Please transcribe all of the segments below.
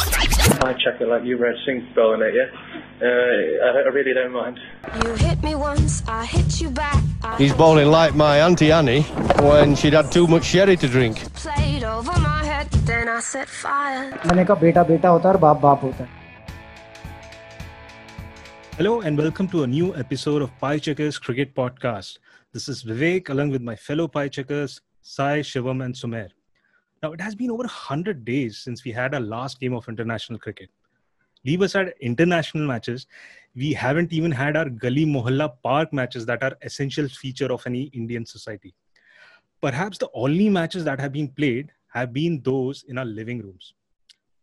I check it like you read Singspell in it, yeah? Uh, I, I, really don't mind. You hit me once, I hit you back. I He's bowling like my Auntie Annie when she'd had too much sherry to drink. Played over my head, then I set fire. मैंने beta, बेटा बेटा होता Hello and welcome to a new episode of Pie Chuckers Cricket Podcast. This is Vivek along with my fellow Pie Chuckers, Sai, Shivam, and Sumer. Now, it has been over 100 days since we had our last game of international cricket. Leave aside international matches, we haven't even had our Gully Mohalla Park matches that are essential feature of any Indian society. Perhaps the only matches that have been played have been those in our living rooms.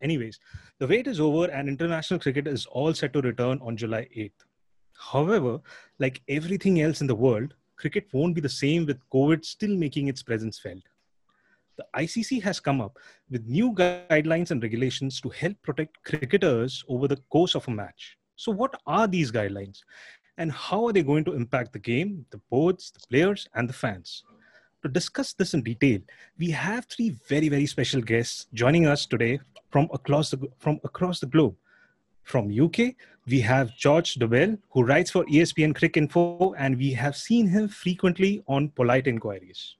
Anyways, the wait is over and international cricket is all set to return on July 8th. However, like everything else in the world, cricket won't be the same with COVID still making its presence felt. The ICC has come up with new guidelines and regulations to help protect cricketers over the course of a match. So, what are these guidelines? And how are they going to impact the game, the boards, the players, and the fans? To discuss this in detail, we have three very, very special guests joining us today from across the, from across the globe. From UK, we have George Dobell, who writes for ESPN ESPN Cricinfo, and we have seen him frequently on Polite Enquiries.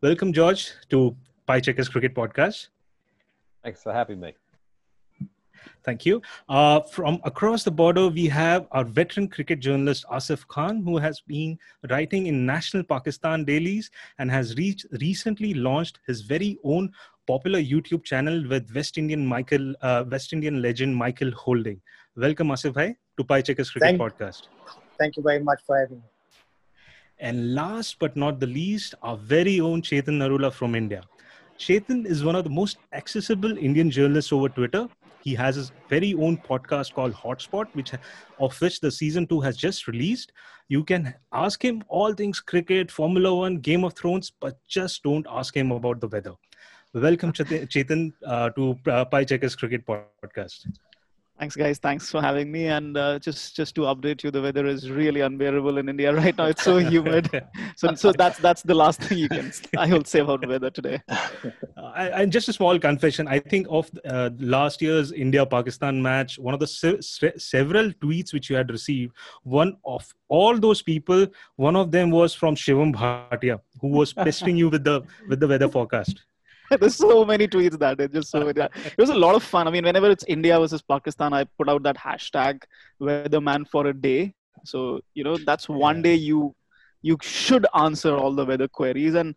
Welcome, George, to Pie Chuckers Cricket Podcast. Thanks for having me. Thank you. Uh, from across the border, we have our veteran cricket journalist Asif Khan, who has been writing in national Pakistan dailies and has reached, recently launched his very own popular YouTube channel with West Indian Michael, uh, West Indian legend Michael Holding. Welcome, Asif Bhai, to Pie Chuckers Cricket Thank- Podcast. Thank you very much for having me. And last but not the least, our very own Chetan Narula from India. Chetan is one of the most accessible Indian journalists over Twitter. He has his very own podcast called Hotspot, which of which the season two has just released. You can ask him all things cricket, Formula One, Game of Thrones, but just don't ask him about the weather. Welcome, Chet- Chetan, uh, to uh, Pie Chuckers Cricket Podcast. Thanks, guys. Thanks for having me. And uh, just just to update you, the weather is really unbearable in India right now. It's so humid. so so that's that's the last thing you can I will say about the weather today. Uh, and just a small confession i think of uh, last year's india pakistan match one of the se- se- several tweets which you had received one of all those people one of them was from shivam bhatia who was pestering you with the with the weather forecast There's so many tweets that it just so many. It was a lot of fun. I mean, whenever it's India versus Pakistan, I put out that hashtag weatherman for a day. So you know that's one day you you should answer all the weather queries and.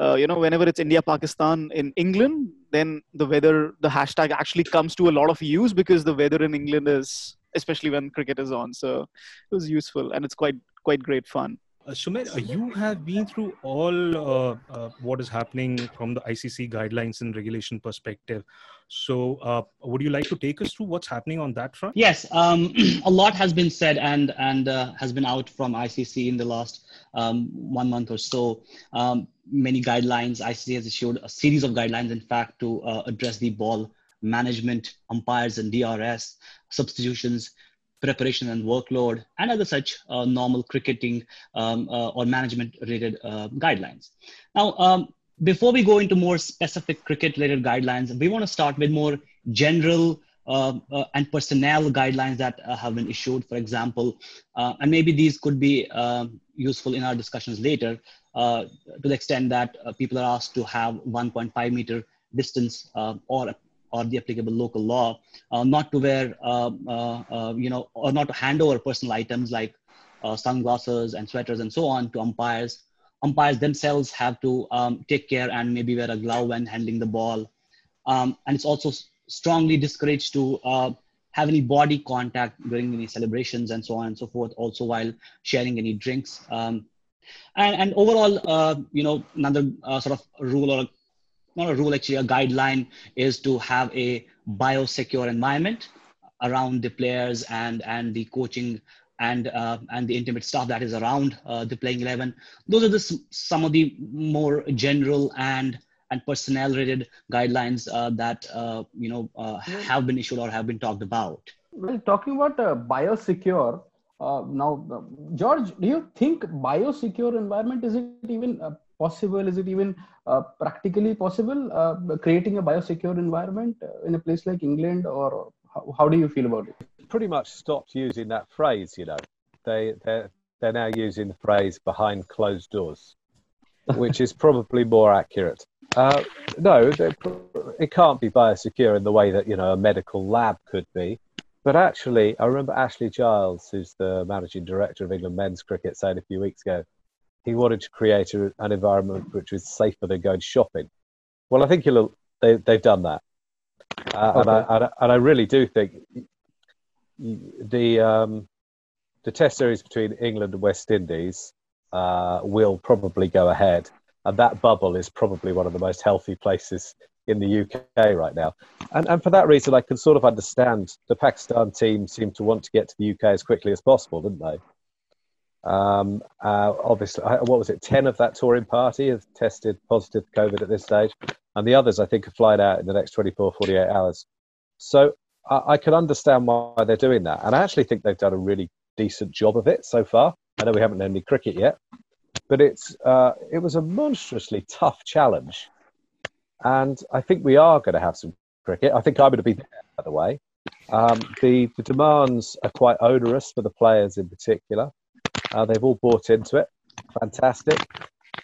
Uh, you know, whenever it's India Pakistan in England, then the weather, the hashtag actually comes to a lot of use because the weather in England is, especially when cricket is on. So it was useful and it's quite quite great fun. Uh, uh, you have been through all uh, uh, what is happening from the icc guidelines and regulation perspective so uh, would you like to take us through what's happening on that front Yes, um, a lot has been said and and uh, has been out from ICC in the last um, one month or so. Um, many guidelines. ICC has issued a series of guidelines, in fact, to address the ball management, umpires and DRS, substitutions, preparation and workload, and other such uh, normal cricketing um, uh, or management-related uh, guidelines. Now, um, before we go into more specific cricket-related guidelines, we want to start with more general uh, uh, and personnel guidelines that uh, have been issued, for example, uh, and maybe these could be um, useful in our discussions later to the extent that people are asked to have 1.5 meter distance or or the applicable local law, uh, not to wear, uh, uh, you know, or not to hand over personal items like sunglasses and sweaters and so on to umpires. Umpires themselves have to um, take care and maybe wear a glove when handling the ball. Um, and it's also strongly discouraged to have any body contact during any celebrations and so on and so forth, also while sharing any drinks. Um, and, and overall, uh, you know, another uh, sort of rule or not a rule, actually, a guideline is to have a biosecure environment around the players and, and the coaching and, uh, and the intimate staff that is around uh, the playing 11. Those are the, some of the more general and and personnel related guidelines uh, that uh, you know uh, have been issued or have been talked about Well, talking about uh, biosecure, uh, now, George, do you think biosecure environment is it even uh, possible? Is it even uh, practically possible uh, creating a biosecure environment uh, in a place like England, or how, how do you feel about it? Pretty much stopped using that phrase. You know, they they're they're now using the phrase behind closed doors, which is probably more accurate. Uh, no, it can't be biosecure in the way that you know a medical lab could be. But actually, I remember Ashley Giles, who's the managing director of England men's cricket, saying a few weeks ago, he wanted to create a, an environment which was safer than going shopping. Well, I think they, they've done that. Uh, okay. and, I, and, I, and, I, really do think the, um, the test series between England and West Indies uh, will probably go ahead. And that bubble is probably one of the most healthy places in the UK right now. And, and for that reason, I can sort of understand the Pakistan team seemed to want to get to the UK as quickly as possible, didn't they? Um, uh, obviously, what was it? 10 of that touring party have tested positive COVID at this stage. And the others, I think, are flying out in the next 24, 48 hours. So I, I can understand why they're doing that. And I actually think they've done a really decent job of it so far. I know we haven't had any cricket yet, but it's uh, it was a monstrously tough challenge and I think we are going to have some cricket. I think I'm going to be there, by the way. Um, the, the demands are quite onerous for the players in particular. Uh, they've all bought into it. Fantastic.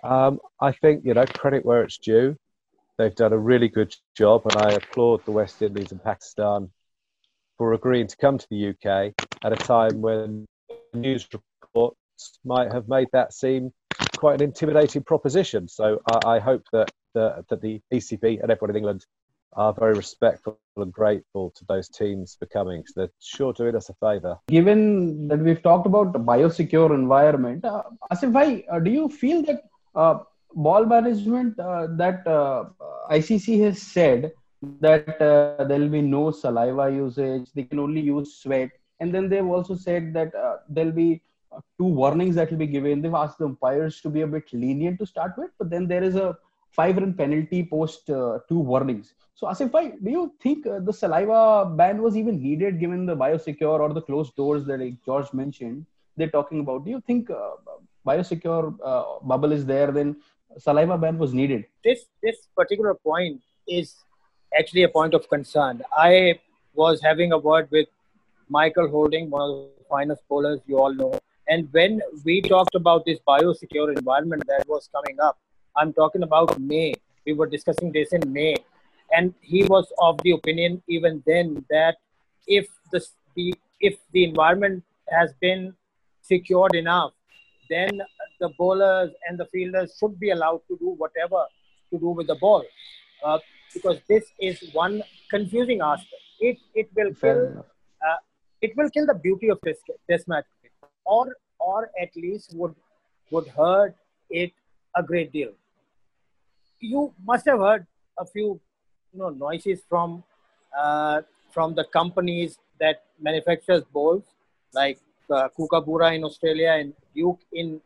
Um, I think, you know, credit where it's due. They've done a really good job, and I applaud the West Indies and Pakistan for agreeing to come to the UK at a time when news reports might have made that seem quite an intimidating proposition. So I, I hope that the, that the ECB and everyone in England are very respectful and grateful to those teams for coming. So they're sure doing us a favour. Given that we've talked about the biosecure environment, uh, Asif bhai, uh, do you feel that uh, ball management uh, that uh, ICC has said that uh, there will be no saliva usage, they can only use sweat, and then they've also said that uh, there'll be two warnings that will be given. They've asked the umpires to be a bit lenient to start with, but then there is a five run penalty post uh, two warnings. So, Asif, bhai, do you think uh, the saliva ban was even needed given the biosecure or the closed doors that like, George mentioned? They're talking about. Do you think uh, biosecure uh, bubble is there? Then saliva ban was needed. This this particular point is actually a point of concern. I was having a word with Michael Holding, one of the finest bowlers you all know. And when we talked about this biosecure environment that was coming up, I'm talking about May. We were discussing this in May, and he was of the opinion even then that if the, the if the environment has been secured enough, then the bowlers and the fielders should be allowed to do whatever to do with the ball, uh, because this is one confusing aspect. It it will kill uh, it will kill the beauty of this this match, or or at least would would hurt it a great deal you must have heard a few you know noises from uh, from the companies that manufactures bowls like uh, Kookaburra in Australia and Duke in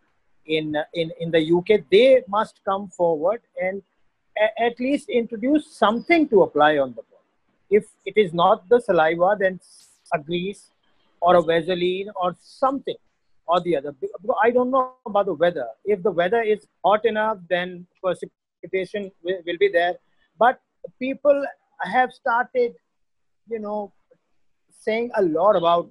in in in the UK. They must come forward and a- at least introduce something to apply on the ball. If it is not the saliva, then a grease or a Vaseline or something or the other. I don't know about the weather. If the weather is hot enough, then reputation will, will be there. But people have started, you know, saying a lot about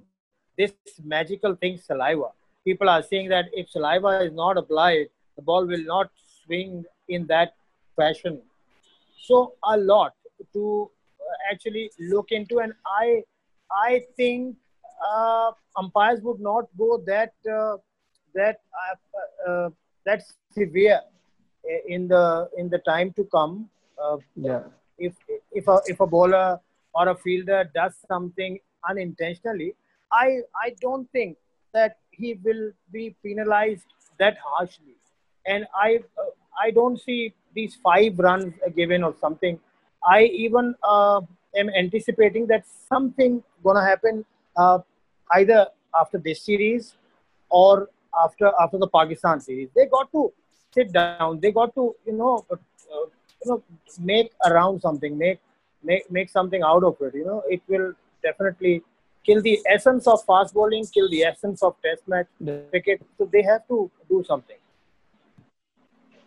this magical thing, saliva. People are saying that if saliva is not applied, the ball will not swing in that fashion. So a lot to actually look into, and I, I think uh, umpires would not go that uh, that uh, uh that severe in the in the time to come. Uh, yeah. If if a if a bowler or a fielder does something unintentionally, I I don't think that he will be penalized that harshly, and I uh, I don't see these five runs given or something. I even uh, am anticipating that something gonna happen uh, either after this series or after after the Pakistan series. They got to sit down. They got to, you know, uh, you know, make around something, make make make something out of it. You know, it will definitely kill the essence of fast bowling, kill the essence of test match cricket. So they have to do something.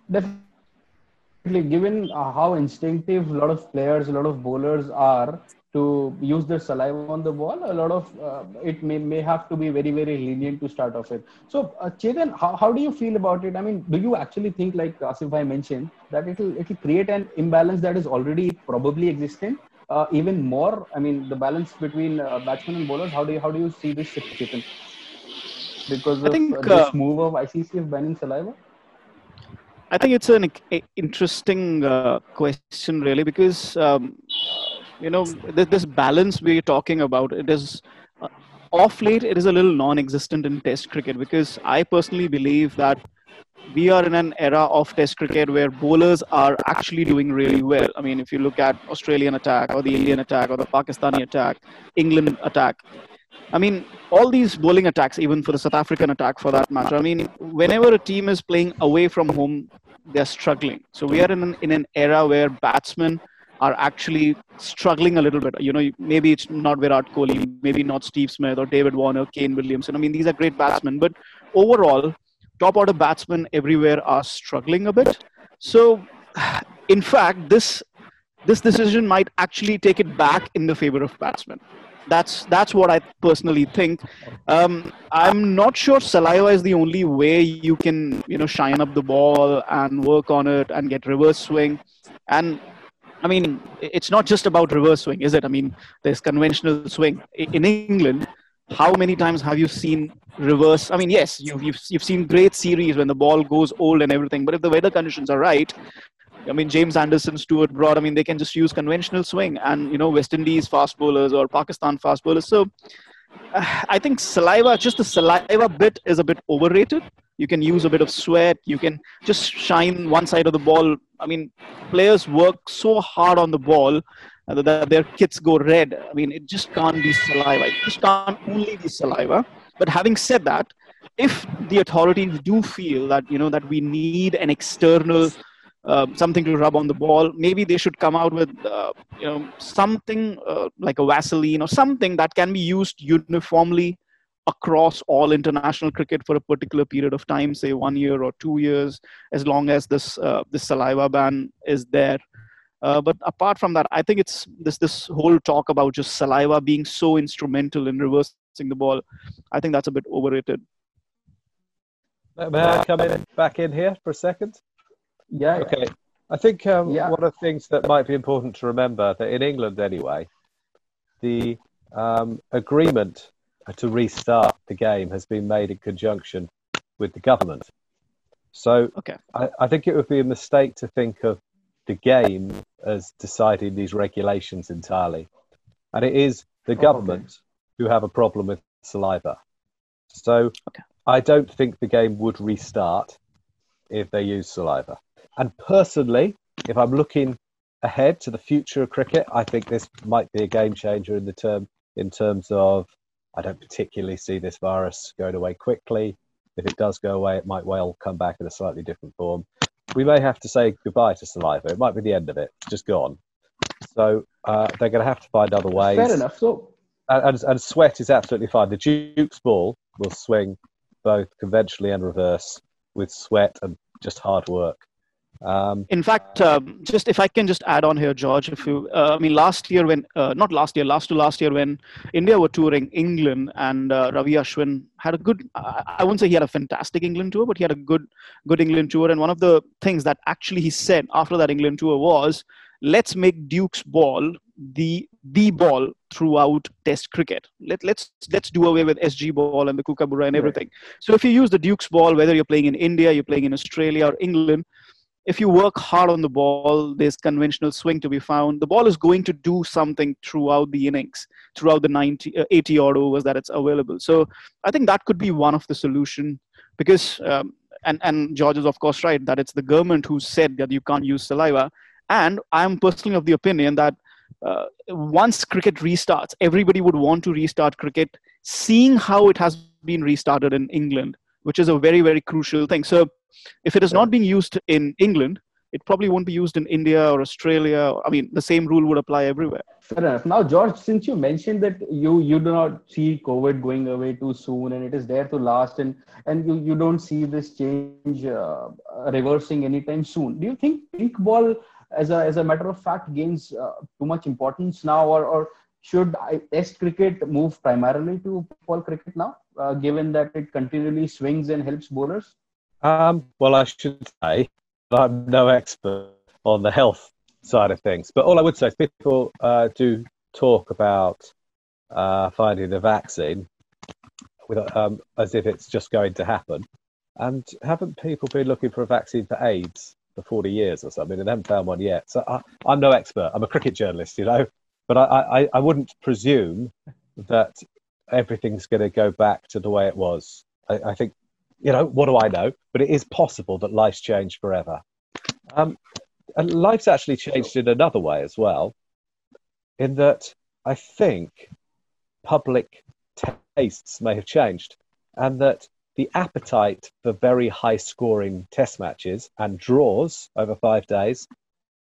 Definitely. Given uh, how instinctive a lot of players, a lot of bowlers are to use their saliva on the ball, a lot of uh, it may, may have to be very, very lenient to start off with. So, uh, Chetan, how, how do you feel about it? I mean, do you actually think, like Asif i mentioned, that it'll it'll create an imbalance that is already probably existent? Uh, even more, I mean, the balance between uh, batsmen and bowlers. How do you how do you see this Chetan? Because of I think, this uh, move of ICC of banning saliva. I think it's an interesting uh, question, really, because um, you know th- this balance we're talking about. It is uh, off late. It is a little non-existent in Test cricket because I personally believe that we are in an era of Test cricket where bowlers are actually doing really well. I mean, if you look at Australian attack or the Indian attack or the Pakistani attack, England attack. I mean, all these bowling attacks, even for the South African attack for that matter. I mean, whenever a team is playing away from home, they're struggling. So we are in an, in an era where batsmen are actually struggling a little bit. You know, maybe it's not Virat Kohli, maybe not Steve Smith or David Warner, Kane Williamson. I mean, these are great batsmen, but overall, top order batsmen everywhere are struggling a bit. So, in fact, this this decision might actually take it back in the favor of batsmen. That's that's what I personally think. Um, I'm not sure saliva is the only way you can you know shine up the ball and work on it and get reverse swing. And I mean, it's not just about reverse swing, is it? I mean, there's conventional swing in England. How many times have you seen reverse? I mean, yes, you've, you've, you've seen great series when the ball goes old and everything, but if the weather conditions are right, I mean, James Anderson, Stuart Broad, I mean, they can just use conventional swing and, you know, West Indies fast bowlers or Pakistan fast bowlers. So uh, I think saliva, just the saliva bit is a bit overrated. You can use a bit of sweat. You can just shine one side of the ball. I mean, players work so hard on the ball uh, that their kits go red. I mean, it just can't be saliva. It just can't only be saliva. But having said that, if the authorities do feel that you know that we need an external um, something to rub on the ball. Maybe they should come out with uh, you know something uh, like a Vaseline or something that can be used uniformly across all international cricket for a particular period of time, say one year or two years, as long as this uh, this saliva ban is there. Uh, but apart from that, I think it's this this whole talk about just saliva being so instrumental in reversing the ball. I think that's a bit overrated. May I come in back in here for a second? Yeah. Okay. I think um, Yeah. one of the things that might be important to remember that in England anyway, the um, agreement to restart the game has been made in conjunction with the government. So Okay. I, I think it would be a mistake to think of the game as deciding these regulations entirely. And it is the government who have a problem with saliva. So okay. I don't think the game would restart if they use saliva. And personally, if I'm looking ahead to the future of cricket, I think this might be a game changer in the term in terms of I don't particularly see this virus going away quickly. If it does go away, it might well come back in a slightly different form. We may have to say goodbye to saliva. It might be the end of it. It's just gone. So uh, they're going to have to find other ways. Fair enough. So And, and, and sweat is absolutely fine. The Duke's ball will swing both conventionally and reverse with sweat and just hard work. Um, In fact, um, just if I can just add on here, George, if you, uh, I mean, last year when, uh, not last year, last to last year when India were touring England and uh, Ravi Ashwin had a good, I I wouldn't say he had a fantastic England tour, but he had a good, good England tour. And one of the things that actually he said after that England tour was, let's make Duke's ball the the ball throughout Test cricket. Let, let's let's do away with SG ball and the Kookaburra and everything. So if you use the Duke's ball, whether you're playing in India, you're playing in Australia or England, if you work hard on the ball, there's conventional swing to be found. The ball is going to do something throughout the innings, throughout the 90, uh, 80 odd overs that it's available. So I think that could be one of the solution because, um, and, and George is of course right, that it's the government who said that you can't use saliva. And I'm personally of the opinion that uh, once cricket restarts, everybody would want to restart cricket, seeing how it has been restarted in England, which is a very, very crucial thing. So if it is not being used in England, it probably won't be used in India or Australia. I mean, the same rule would apply everywhere. Fair enough. Now, George, since you mentioned that you you do not see COVID going away too soon, and it is there to last, and and you you don't see this change uh, reversing anytime soon. Do you think pink ball, as a as a matter of fact, gains uh, too much importance now, or or should Test cricket move primarily to ball cricket now, uh, given that it continually swings and helps bowlers? Um, well, I should say I'm no expert on the health side of things, but all I would say is people uh, do talk about uh, finding a vaccine with, um, as if it's just going to happen. And haven't people been looking for a vaccine for AIDS for 40 years or something and haven't found one yet? So I, am no expert. I'm a cricket journalist, you know, but I, I, I wouldn't presume that everything's going to go back to the way it was. I, I think you know, what do I know? But it is possible that life's changed forever. Um, and life's actually changed in another way as well, in that I think public tastes may have changed, and that the appetite for very high scoring test matches and draws over five days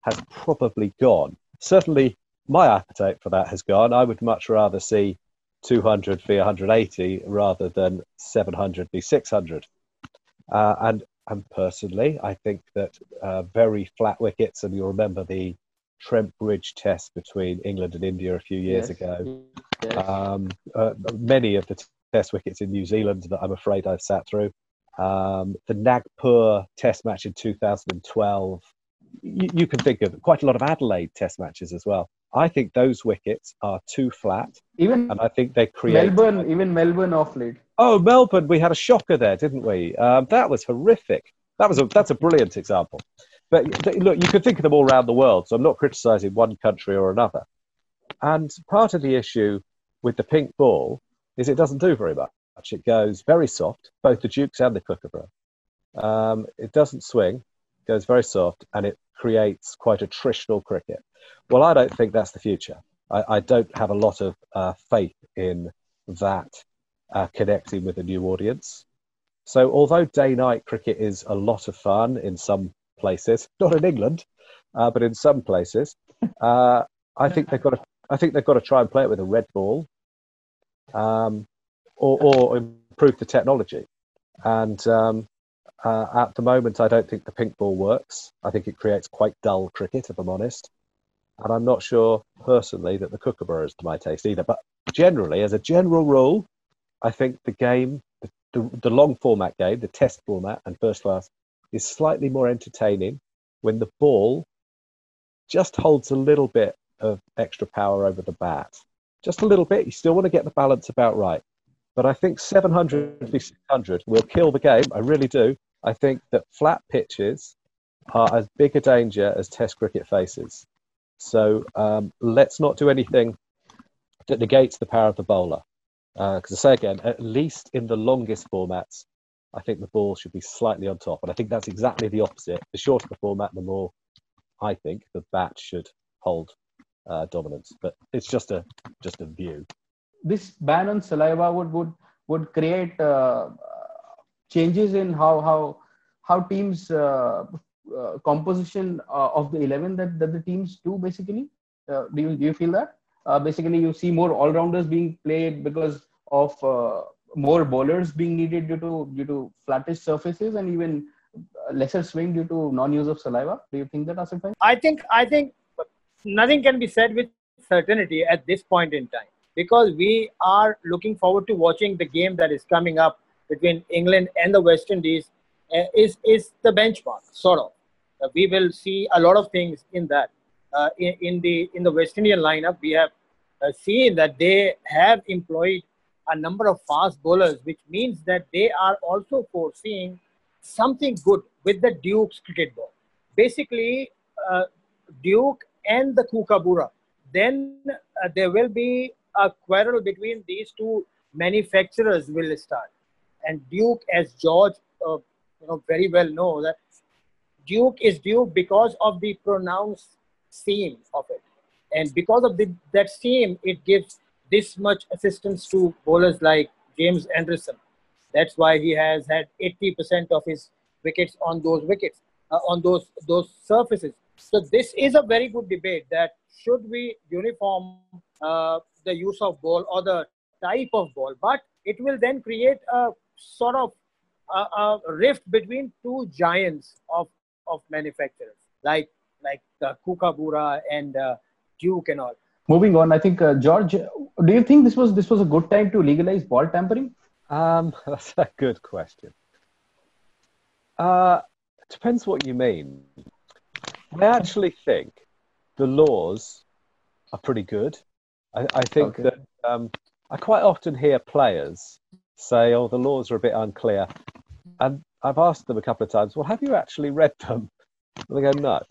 has probably gone. Certainly, my appetite for that has gone. I would much rather see 200 v 180 rather than 700 v 600. Uh, and and personally, I think that uh, very flat wickets, and you'll remember the Trent Bridge test between England and India a few years yes. ago. Yes. Um, uh, many of the t- test wickets in New Zealand that I'm afraid I've sat through. Um, the Nagpur test match in 2012. You, you can think of quite a lot of Adelaide test matches as well. I think those wickets are too flat. Even and I think they create Melbourne, even Melbourne off late. Oh, Melbourne, we had a shocker there, didn't we? Um, that was horrific. That was a, that's a brilliant example. But look, you can think of them all around the world. So I'm not criticising one country or another. And part of the issue with the pink ball is it doesn't do very much. It goes very soft, both the Dukes and the Kookaburra. Um, it doesn't swing, goes very soft, and it creates quite attritional cricket. Well, I don't think that's the future. I, I don't have a lot of uh, faith in that uh, connecting with a new audience. So, although day night cricket is a lot of fun in some places, not in England, uh, but in some places, uh, I think they've got to. I think they've got to try and play it with a red ball, um, or, or improve the technology. And um, uh, at the moment, I don't think the pink ball works. I think it creates quite dull cricket, if I'm honest. And I'm not sure personally that the kookaburra is to my taste either. But generally, as a general rule, I think the game, the, the, the long format game, the test format and first class, is slightly more entertaining when the ball just holds a little bit of extra power over the bat. Just a little bit. You still want to get the balance about right. But I think 700 v 600 will kill the game. I really do. I think that flat pitches are as big a danger as Test cricket faces. So um, let's not do anything that negates the power of the bowler. Because uh, I say again, at least in the longest formats, I think the ball should be slightly on top. And I think that's exactly the opposite. The shorter the format, the more I think the bat should hold uh, dominance. But it's just a just a view. This ban on saliva would would would create uh, changes in how how how teams uh, uh, composition uh, of the 11 that, that the teams do basically uh, do you do you feel that uh, basically you see more all rounders being played because of uh, more bowlers being needed due to due to flattish surfaces and even lesser swing due to non-use of saliva do you think that Asif I think I think nothing can be said with certainty at this point in time because we are looking forward to watching the game that is coming up between England and the West Indies uh, is is the benchmark sort of. Uh, we will see a lot of things in that. Uh, in, in, the in the West Indian lineup, we have uh, seen that they have employed a number of fast bowlers, which means that they are also foreseeing something good with the Duke's cricket ball. Basically, uh, Duke and the Kookaburra. Then uh, there will be a quarrel between these two manufacturers will start. And Duke, as George uh, you know very well know, that Duke is Duke because of the pronounced seam of it. And because of the, that seam, it gives this much assistance to bowlers like James Anderson. That's why he has had 80% of his wickets on those wickets. uh, on those those surfaces. So this is a very good debate that should we uniform uh, the use of ball or the type of ball, but it will then create a sort of a, a rift between two giants of of manufacturers like like uh, Kookaburra and uh, Duke and all. Moving on, I think uh, George, do you think this was this was a good time to legalize ball tampering? Um, that's a good question. Uh, depends what you mean. I actually think the laws are pretty good. I, I think Okay. that um, I quite often hear players say, "Oh, the laws are a bit unclear," and I've asked them a couple of times, "Well, have you actually read them?" And I'm not.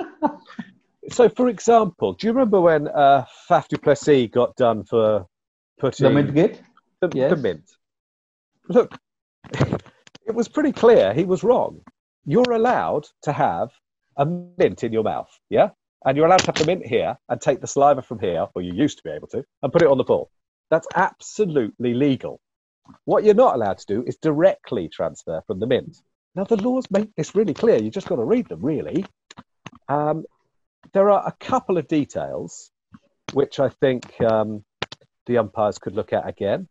so, for example, do you remember when uh, Faf du Plessis got done for putting The mint gate? the, the mint. Look, it was pretty clear he was wrong. You're allowed to have a mint in your mouth, yeah? And you're allowed to have the mint here and take the saliva from here, or you used to be able to, and put it on the ball. That's absolutely legal. What you're not allowed to do is directly transfer from the mint. Now, the laws make this really clear. You just got to read them, really. Um, there are a couple of details which I think um, the umpires could look at again.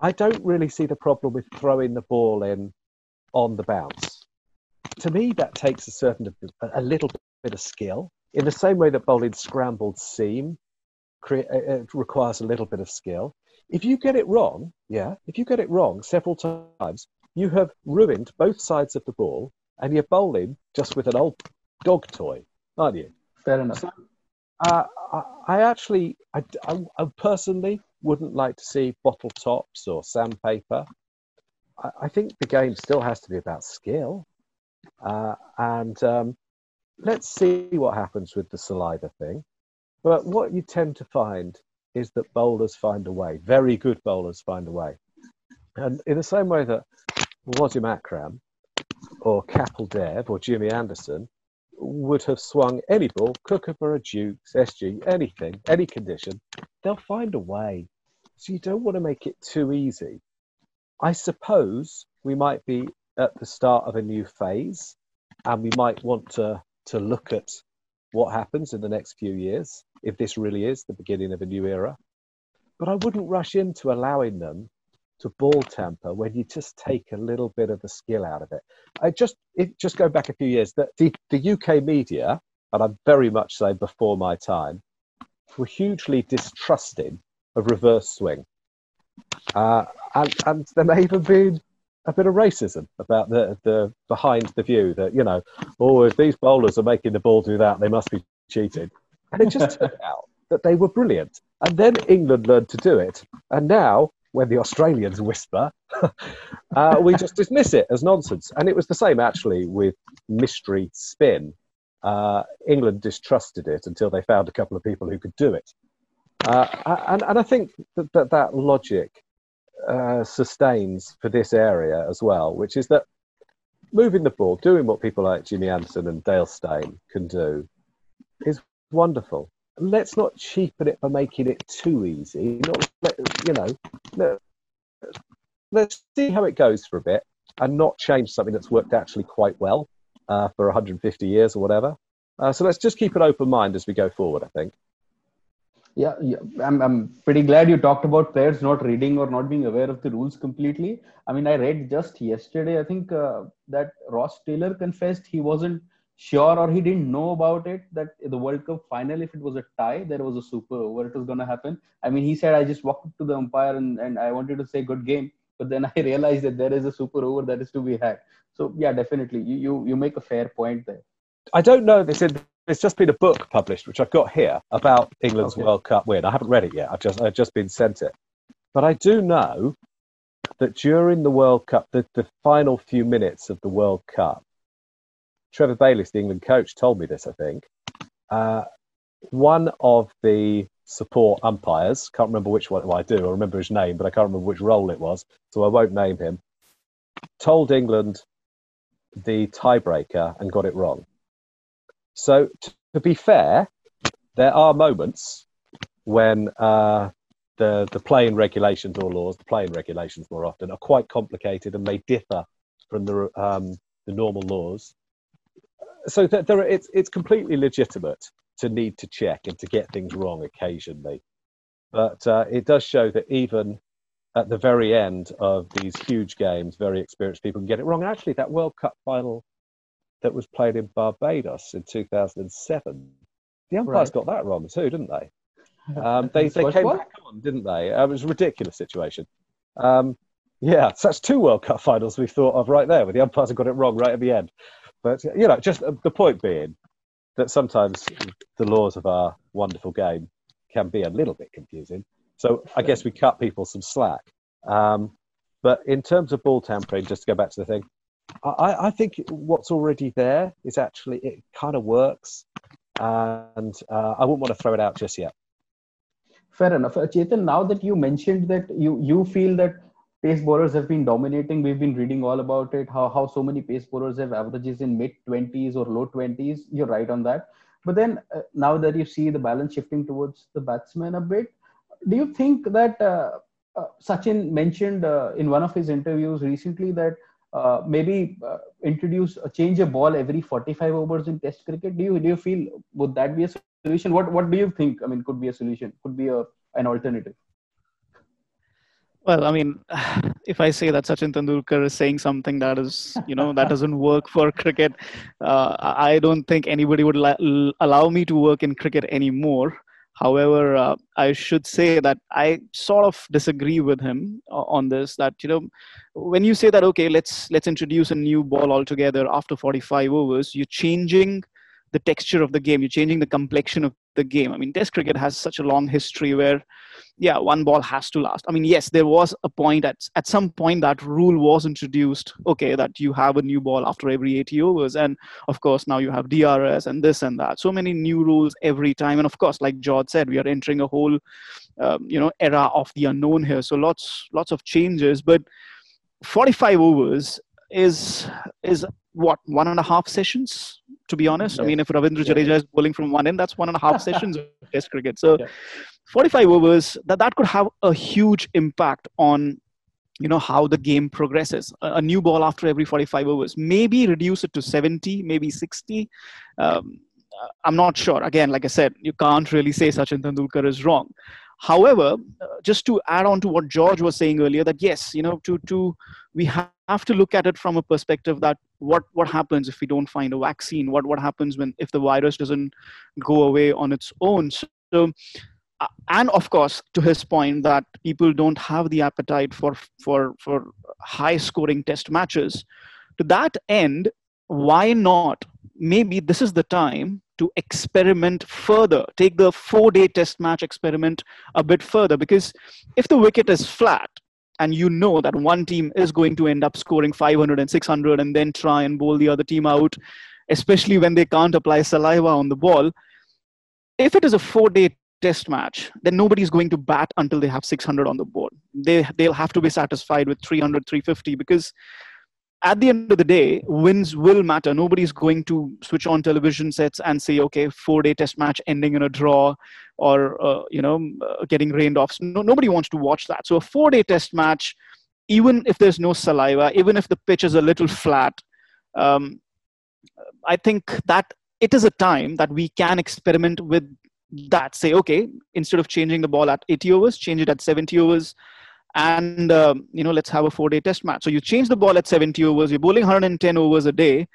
I don't really see the problem with throwing the ball in on the bounce. To me, that takes a certain, a little bit of skill. In the same way that bowling scrambled seam crea- uh, uh, requires a little bit of skill. If you get it wrong, yeah, if you get it wrong several times, you have ruined both sides of the ball, and you're bowling just with an old dog toy, aren't you? Fair enough. Uh, I, I actually, I, I, I personally wouldn't like to see bottle tops or sandpaper. I, I think the game still has to be about skill. Uh, and um, let's see what happens with the saliva thing. But what you tend to find is that bowlers find a way. Very good bowlers find a way. And in the same way that Wasim Akram or Kapil Dev or Jimmy Anderson would have swung any ball, Kookaburra, Dukes, SG, anything, any condition, they'll find a way. So you don't want to make it too easy. I suppose we might be at the start of a new phase and we might want to, to look at what happens in the next few years if this really is the beginning of a new era. But I wouldn't rush into allowing them to ball tamper when you just take a little bit of the skill out of it. I just it, just go back a few years that the, the UK media, and I'm very much so before my time, were hugely distrusting of reverse swing. Uh, and, and there may even been a bit of racism about the, the behind the view that, you know, oh, if these bowlers are making the ball do that, they must be cheating. And it just turned out that they were brilliant. And then England learned to do it. And now, when the Australians whisper, uh, we just dismiss it as nonsense. And it was the same actually with mystery spin. Uh, England distrusted it until they found a couple of people who could do it. Uh, and, and I think that that, that logic uh, sustains for this area as well, which is that moving the ball, doing what people like Jimmy Anderson and Dale Steyn can do, is wonderful. Let's not cheapen it by making it too easy. Not, let- you know, let, let's see how it goes for a bit and not change something that's worked actually quite well uh, for 150 years or whatever. Uh, so let's just keep an open mind as we go forward, I think. Yeah, yeah. I'm, I'm pretty glad you talked about players not reading or not being aware of the rules completely. I mean, I read just yesterday, I think uh, that Ross Taylor confessed he wasn't sure or he didn't know about it that the World Cup final, if it was a tie, there was a super over, it was going to happen. I mean, he said, I just walked up to the umpire and, and I wanted to say good game, but then I realized that there is a super over that is to be had. So, yeah, definitely. You, you, you make a fair point there. I don't know. This is, there's just been a book published, which I've got here, about England's Okay. World Cup win. I haven't read it yet. I've just I've just been sent it, but I do know that during the World Cup, the, the final few minutes of the World Cup, Trevor Bayliss, the England coach, told me this. I think uh, one of the support umpires, can't remember which one. Well, I do. I remember his name, but I can't remember which role it was, so I won't name him. Told England the tiebreaker and got it wrong. So, to be fair, there are moments when uh, the the playing regulations or laws, the playing regulations more often, are quite complicated and may differ from the um, the normal laws. So that there, are, it's it's completely legitimate to need to check and to get things wrong occasionally, but uh, it does show that even at the very end of these huge games, very experienced people can get it wrong. Actually, that World Cup final that was played in Barbados in 2007, the umpires Right. got that wrong too, didn't they? Um, they they came one? back on, didn't they? Uh, it was a ridiculous situation. Um, yeah, so that's two World Cup finals we've thought of right there, where the umpires have got it wrong right at the end. But you know, just uh, the point being that sometimes the laws of our wonderful game can be a little bit confusing. So I guess we cut people some slack. Um, but in terms of ball tampering, just to go back to the thing, I- I, think what's already there is actually it kind of works, and uh, I wouldn't want to throw it out just yet. Fair enough. Uh, Chetan, now that you mentioned that you you feel that pace bowlers have been dominating, we've been reading all about it, how, how so many pace bowlers have averages in mid 20s or low 20s. You're right on that. But then uh, now that you see the balance shifting towards the batsman a bit, do you think that uh, uh, Sachin mentioned uh, in one of his interviews recently that uh, maybe uh, introduce a change a ball every 45 overs in Test cricket? Do you do you feel would that be a solution? What what do you think? I mean, could be a solution? Could be a an alternative? Well, I mean, if I say that Sachin Tendulkar is saying something that is, you know, that doesn't work for cricket, uh, I don't think anybody would allow me to work in cricket anymore. However, uh, I should say that I sort of disagree with him on this. That you know, when you say that okay, let's let's introduce a new ball altogether after 45 overs, you're changing the texture of the game. You're changing the complexion of the game. I mean, Test cricket has such a long history where, yeah, one ball has to last. I mean, yes, there was a point at at some point that rule was introduced. Okay, that you have a new ball after every 80 overs, and of course now you have DRS and this and that. So many new rules every time, and of course, like George said, we are entering a whole, um, you know, era of the unknown here. So lots lots of changes, but 45 overs is is what one and a half sessions to be honest i mean if ravindra Yeah. jadeja is bowling from one end that's one and a half sessions of test cricket so 45 overs that that could have a huge impact on you know how the game progresses. A, new ball after every 45 overs. Maybe reduce it to 70 maybe 60 um, i'm not sure. Again like i said you can't really say sachin tendulkar is wrong. However uh, just to add on to what george was saying earlier that yes you know to to we have to look at it from a perspective that what what happens if we don't find a vaccine? What what happens when if the virus doesn't go away on its own? So and of course to his point that people don't have the appetite for for for high scoring test matches. To that end why not? Maybe this is the time to experiment further. Take the 4 day test match experiment a bit further because if the wicket is flat and you know that one team is going to end up scoring 500 and 600 and then try and bowl the other team out especially when they can't apply saliva on the ball if it is a 4 day test match, then nobody's going to bat until they have 600 on the board. They they'll have to be satisfied with 300, 350 because at the end of the day, wins will matter. Nobody's going to switch on television sets and say, okay, four day test match ending in a draw or, uh, you know, uh, getting rained off. No, nobody wants to watch that. So a four day test match, even if there's no saliva, even if the pitch is a little flat, um, I think that it is a time that we can experiment with that. Say, okay, instead of changing the ball at 80 overs, change it at 70 overs. And um, you know let's have a four day test match. So you change the ball at 70 overs you're bowling 110 overs a day.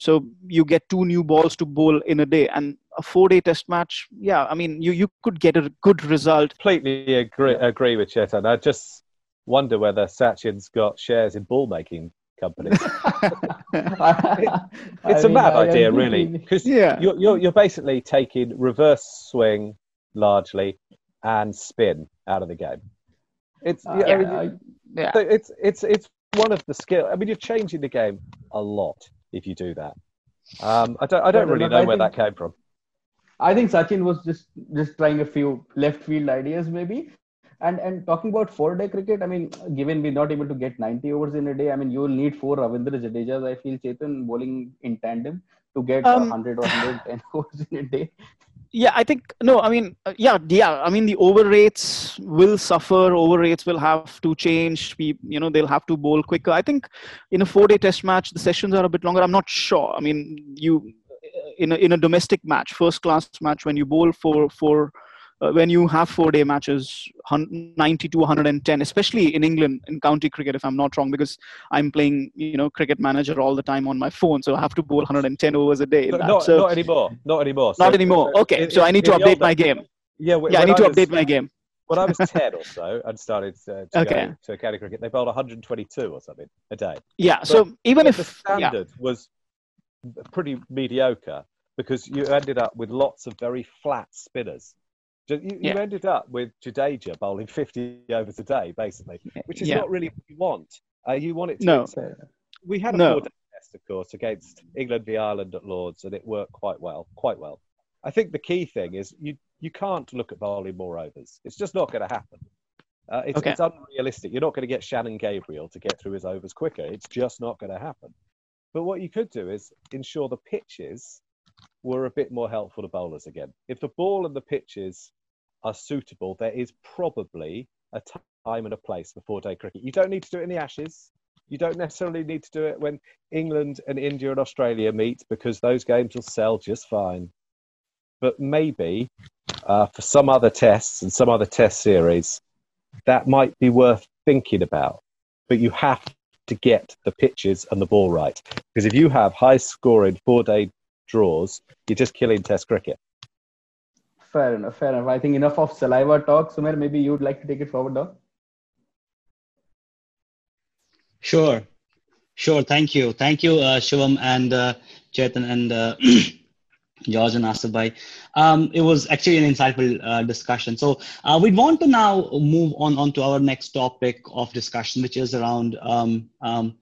So you get two new balls to bowl in a day. And a four day test match yeah i mean you you could get a good result. Completely agree agree with Chetan. I just wonder whether Sachin's got shares in ball making companies. it's a mean, mad I idea, really, because Yeah. you're, you're you're basically taking reverse swing largely and spin out of the game. It's Uh, yeah, I mean, I- yeah so it's it's it's one of the skill. I mean, you're changing the game a lot if you do that. Um, I don't I don't really know where think- that came from. I think Sachin was just just trying a few left field ideas maybe. And and talking about four day cricket, I mean, given we're not able to get 90 overs in a day, I mean, you will need four Ravindra Jadejas. I feel Chetan bowling in tandem to get Um, 100 or 110 overs in a day. yeah i think no i mean uh, yeah yeah i mean the over rates will suffer over rates will have to change we you know they'll have to bowl quicker i think in a four day test match the sessions are a bit longer i'm not sure i mean you in a, in a domestic match, first class match, when you bowl for for uh, when you have four day matches 90 to 110 especially in england in county cricket if i'm not wrong because i'm playing you know cricket manager all the time on my phone so i have to bowl 110 overs a day No, not, so, not anymore. Not anymore. not anymore okay so i need to update my game Yeah, yeah i need to was- update my game When I was 10 or so and started uh, to Okay. go to county cricket, they bowled 122 or something a day. yeah But- so even if the yeah standard was pretty mediocre because you ended up with lots of very flat spinners. You, you Yeah. ended up with Jadeja bowling 50 overs a day, basically, which is Yeah. not really what you want. Uh, you want it to. No. We had a No. four-day test, of course, against England v Ireland at Lords, and it worked quite well. Quite well. I think the key thing is you you can't look at bowling more overs. It's just not going to happen. Uh, it's, Okay. it's unrealistic. You're not going to get Shannon Gabriel to get through his overs quicker. It's just not going to happen. But what you could do is ensure the pitches were a bit more helpful to bowlers again. If the ball and the pitches are suitable, there is probably a time and a place for four day cricket. You don't need to do it in the Ashes. You don't necessarily need to do it when England and India and Australia meet because those games will sell just fine. But maybe uh, for some other tests and some other test series, that might be worth thinking about. But you have to get the pitches and the ball right. Because if you have high scoring four day draws, you're just killing test cricket. Fair enough. Fair enough. I think enough of saliva talk. Sumer, maybe you would like to take it forward now. Sure, sure. Thank you, thank you, uh, Shivam and uh, Chetan and uh, George and Asif. Um, it was actually an insightful uh, discussion. So uh, we want to now move on on to our next topic of discussion, which is around um, um,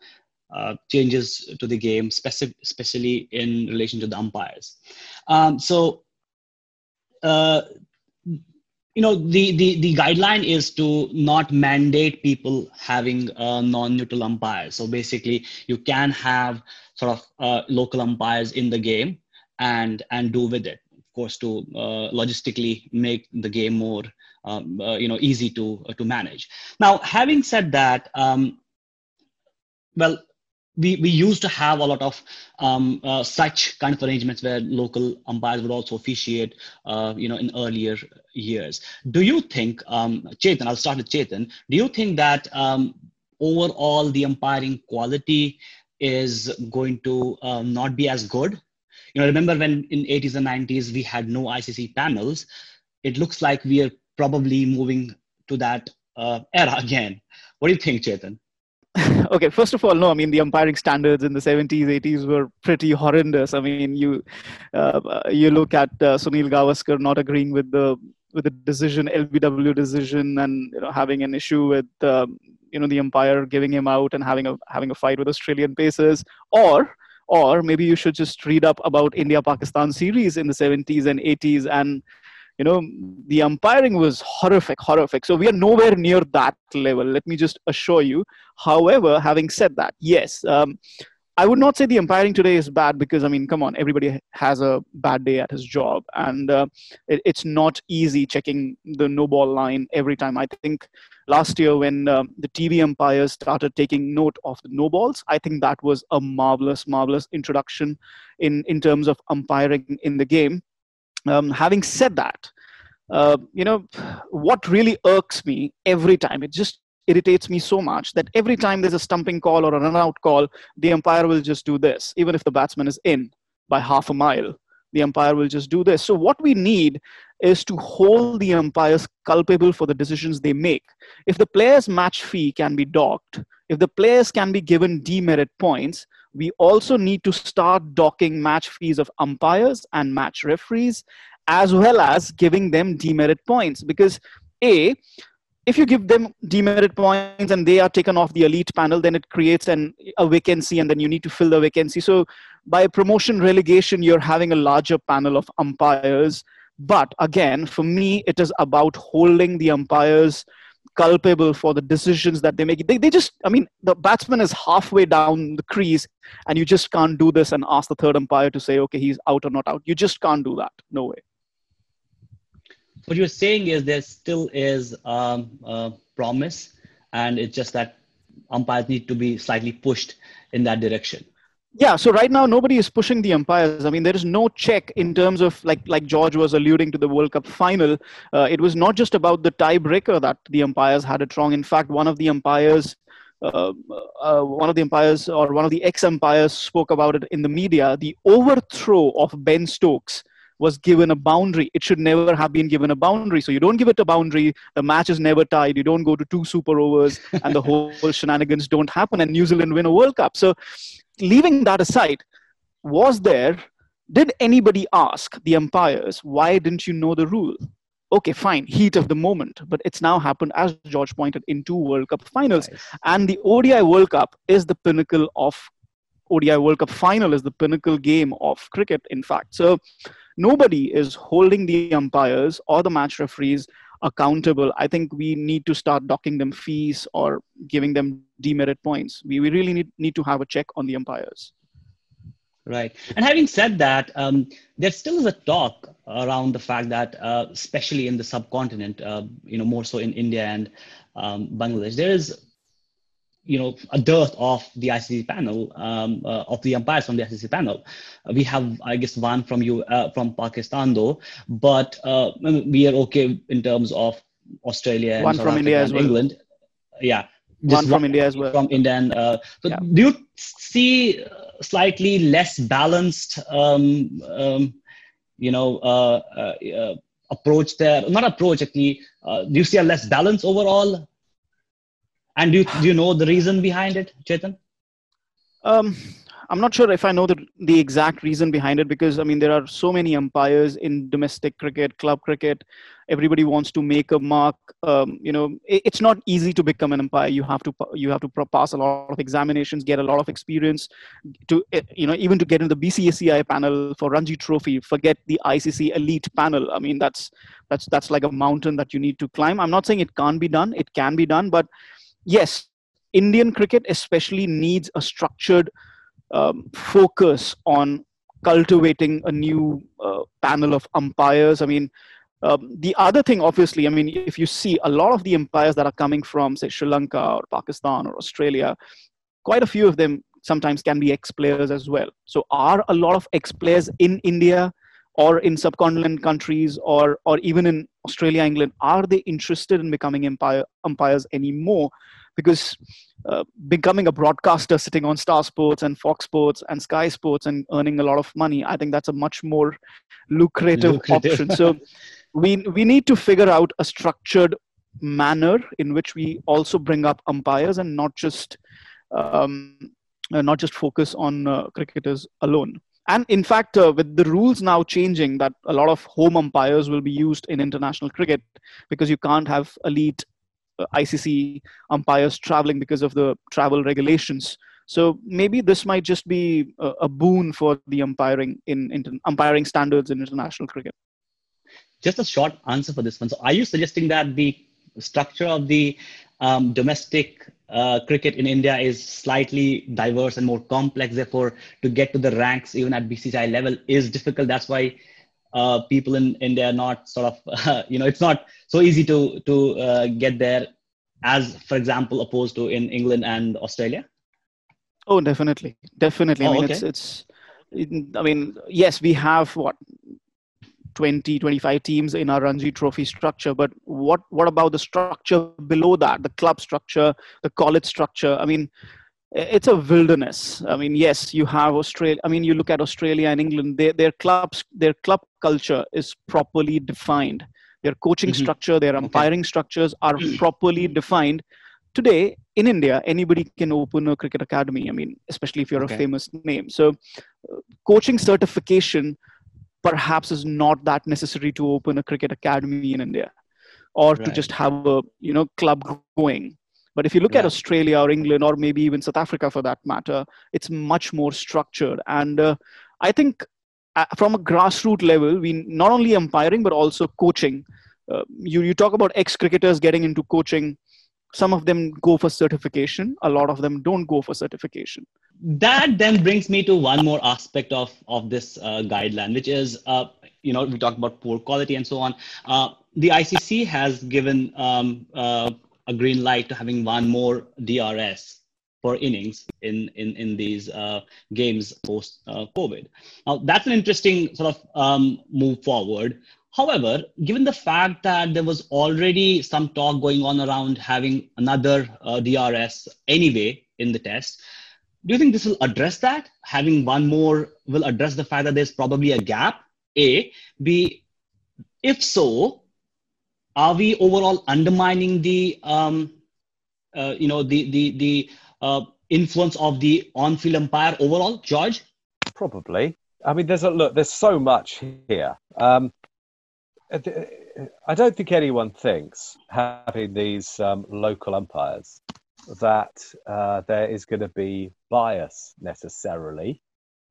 uh, changes to the game, specific, especially in relation to the umpires. Um, so uh, you know the, the the guideline is to not mandate people having uh, non-neutral umpires. So basically you can have sort of uh, local umpires in the game and and do with it. Of course to uh, logistically make the game more um, you know easy to to manage. Now having said that um, well we, we used to have a lot of um, uh, such kind of arrangements where local umpires would also officiate, uh, you know, in earlier years. Do you think, um, Chetan, I'll start with Chetan, do you think that um, overall the umpiring quality is going to um, not be as good? You know, remember when in 80s and 90s we had no ICC panels? It looks like we are probably moving to that uh, era again. What do you think, Chetan? okay first of all no i mean the umpiring standards in the 70s 80s were pretty horrendous. I mean you uh, you look at uh, sunil gavaskar not agreeing with the with the decision lbw decision and you know having an issue with um, you know the umpire giving him out and having a having a fight with australian pacers. Or or maybe you should just read up about india pakistan series in the 70s and 80s and you know the umpiring was horrific horrific. So we are nowhere near that level. Let me just assure you. However having said that yes um, i would not say the umpiring today is bad because i mean come on everybody has a bad day at his job. And uh, it, it's not easy checking the no ball line every time. I think last year when um, the tv umpires started taking note of the no balls i think that was a marvelous marvelous introduction in in terms of umpiring in the game um, having said that, uh, you know, what really irks me every time, it just irritates me so much that every time there's a stumping call or a run out call, the umpire will just do this, even if the batsman is in by half a mile. The umpire will just do this. So, what we need is to hold the umpires culpable for the decisions they make. If the player's match fee can be docked, if the players can be given demerit points, we also need to start docking match fees of umpires and match referees as well as giving them demerit points. Because a if you give them demerit points and they are taken off the elite panel then it creates an a vacancy and then you need to fill the vacancy. So by promotion relegation you're having a larger panel of umpires. But again for me it is about holding the umpires culpable for the decisions that they make. They, they just, I mean, the batsman is halfway down the crease, and you just can't do this and ask the third umpire to say, okay, he's out or not out. You just can't do that. No way. What you're saying is there still is um, promise, and it's just that umpires need to be slightly pushed in that direction. Yeah, so right now nobody is pushing the umpires. I mean, there is no check in terms of like like George was alluding to the World Cup final. Uh, it was not just about the tiebreaker that the umpires had it wrong. In fact, one of the umpires, uh, uh, one of the umpires or one of the ex umpires spoke about it in the media. The overthrow of Ben Stokes was given a boundary. It should never have been given a boundary. So you don't give it a boundary. The match is never tied. You don't go to two super overs, and the whole shenanigans don't happen. And New Zealand win a World Cup. So leaving that aside, was there? Did anybody ask the umpires why didn't you know the rule? Okay, fine, heat of the moment, but it's now happened, as George pointed, in two World Cup finals. Nice. And the ODI World Cup is the pinnacle of ODI World Cup final is the pinnacle game of cricket, in fact. So nobody is holding the umpires or the match referees accountable. I think we need to start docking them fees or giving them demerit points. We, we really need, need to have a check on the umpires. Right. And having said that, um, there still is a talk around the fact that, uh, especially in the subcontinent, uh, you know, more so in India and um, Bangladesh, there is you know a dearth of the ICC panel um, uh, of the umpires from the ICC panel. Uh, we have, I guess, one from you uh, from Pakistan though, but uh, we are okay in terms of Australia one from India as well. England. Yeah, one from India as well. From India, and uh, so yeah. do you see slightly less balanced, um, um, you know, uh, approach there? Not approach, actually. do you see a less balance overall? And do you, do you know the reason behind it, Chetan? Um, I'm not sure if I know the, the exact reason behind it because I mean there are so many umpires in domestic cricket, club cricket. Everybody wants to make a mark. Um, you know, it, it's not easy to become an umpire. You have to you have to pass a lot of examinations, get a lot of experience. To eh, you know, even to get in the BCCI panel for Ranji Trophy, forget the ICC elite panel. I mean, that's that's that's like a mountain that you need to climb. I'm not saying it can't be done. It can be done, but yes, Indian cricket especially needs a structured um, focus on cultivating a new uh, panel of umpires. I mean, um, the other thing, obviously, I mean, if you see a lot of the umpires that are coming from, say, Sri Lanka or Pakistan or Australia, quite a few of them sometimes can be ex players as well. So, are a lot of ex players in India or in subcontinent countries or, or even in Australia, England, are they interested in becoming umpire, umpires anymore? because uh, becoming a broadcaster sitting on Star Sports and Fox Sports and Sky Sports and earning a lot of money, I think that's a much more lucrative, lucrative. option. so we we need to figure out a structured manner in which we also bring up umpires and not just um, uh, not just focus on uh, cricketers alone. And in fact, uh, with the rules now changing, that a lot of home umpires will be used in international cricket because you can't have elite uh, ICC umpires traveling because of the travel regulations. So maybe this might just be a, a boon for the umpiring in, in umpiring standards in international cricket. Just a short answer for this one. So, are you suggesting that the structure of the um, domestic uh, cricket in India is slightly diverse and more complex. Therefore, to get to the ranks even at BCCI level is difficult. That's why uh, people in India are not sort of, uh, you know, it's not so easy to to uh, get there as, for example, opposed to in England and Australia. Oh, definitely, definitely. Oh, I mean, okay. it's it's. I mean, yes, we have what 20 25 teams in our ranji trophy structure but what what about the structure below that the club structure the college structure i mean it's a wilderness. I mean, yes, you have Australia. I mean, you look at Australia and England. Their their clubs, their club culture is properly defined. Their coaching mm-hmm. structure, their umpiring okay. structures are properly defined. Today in India, anybody can open a cricket academy. I mean, especially if you're okay. a famous name. So, uh, coaching certification perhaps is not that necessary to open a cricket academy in India, or right. to just have a you know club going but if you look yeah. at Australia or England or maybe even South Africa for that matter, it's much more structured. And uh, I think uh, from a grassroots level, we not only umpiring but also coaching. Uh, you you talk about ex cricketers getting into coaching. Some of them go for certification. A lot of them don't go for certification. That then brings me to one more aspect of of this uh, guideline, which is uh, you know we talk about poor quality and so on. Uh, the ICC has given um, a green light to having one more DRS for innings in in in these uh, games post uh, COVID. Now that's an interesting sort of um, move forward. However, given the fact that there was already some talk going on around having another uh, DRS anyway in the test, do you think this will address that? Having one more will address the fact that there's probably a gap. A, B, if so, are we overall undermining the um, uh, you know the the the uh, influence of the on-field umpire overall, George? Probably. I mean, there's a look. There's so much here. Um, I don't think anyone thinks having these um, local umpires that uh, there is going to be bias necessarily.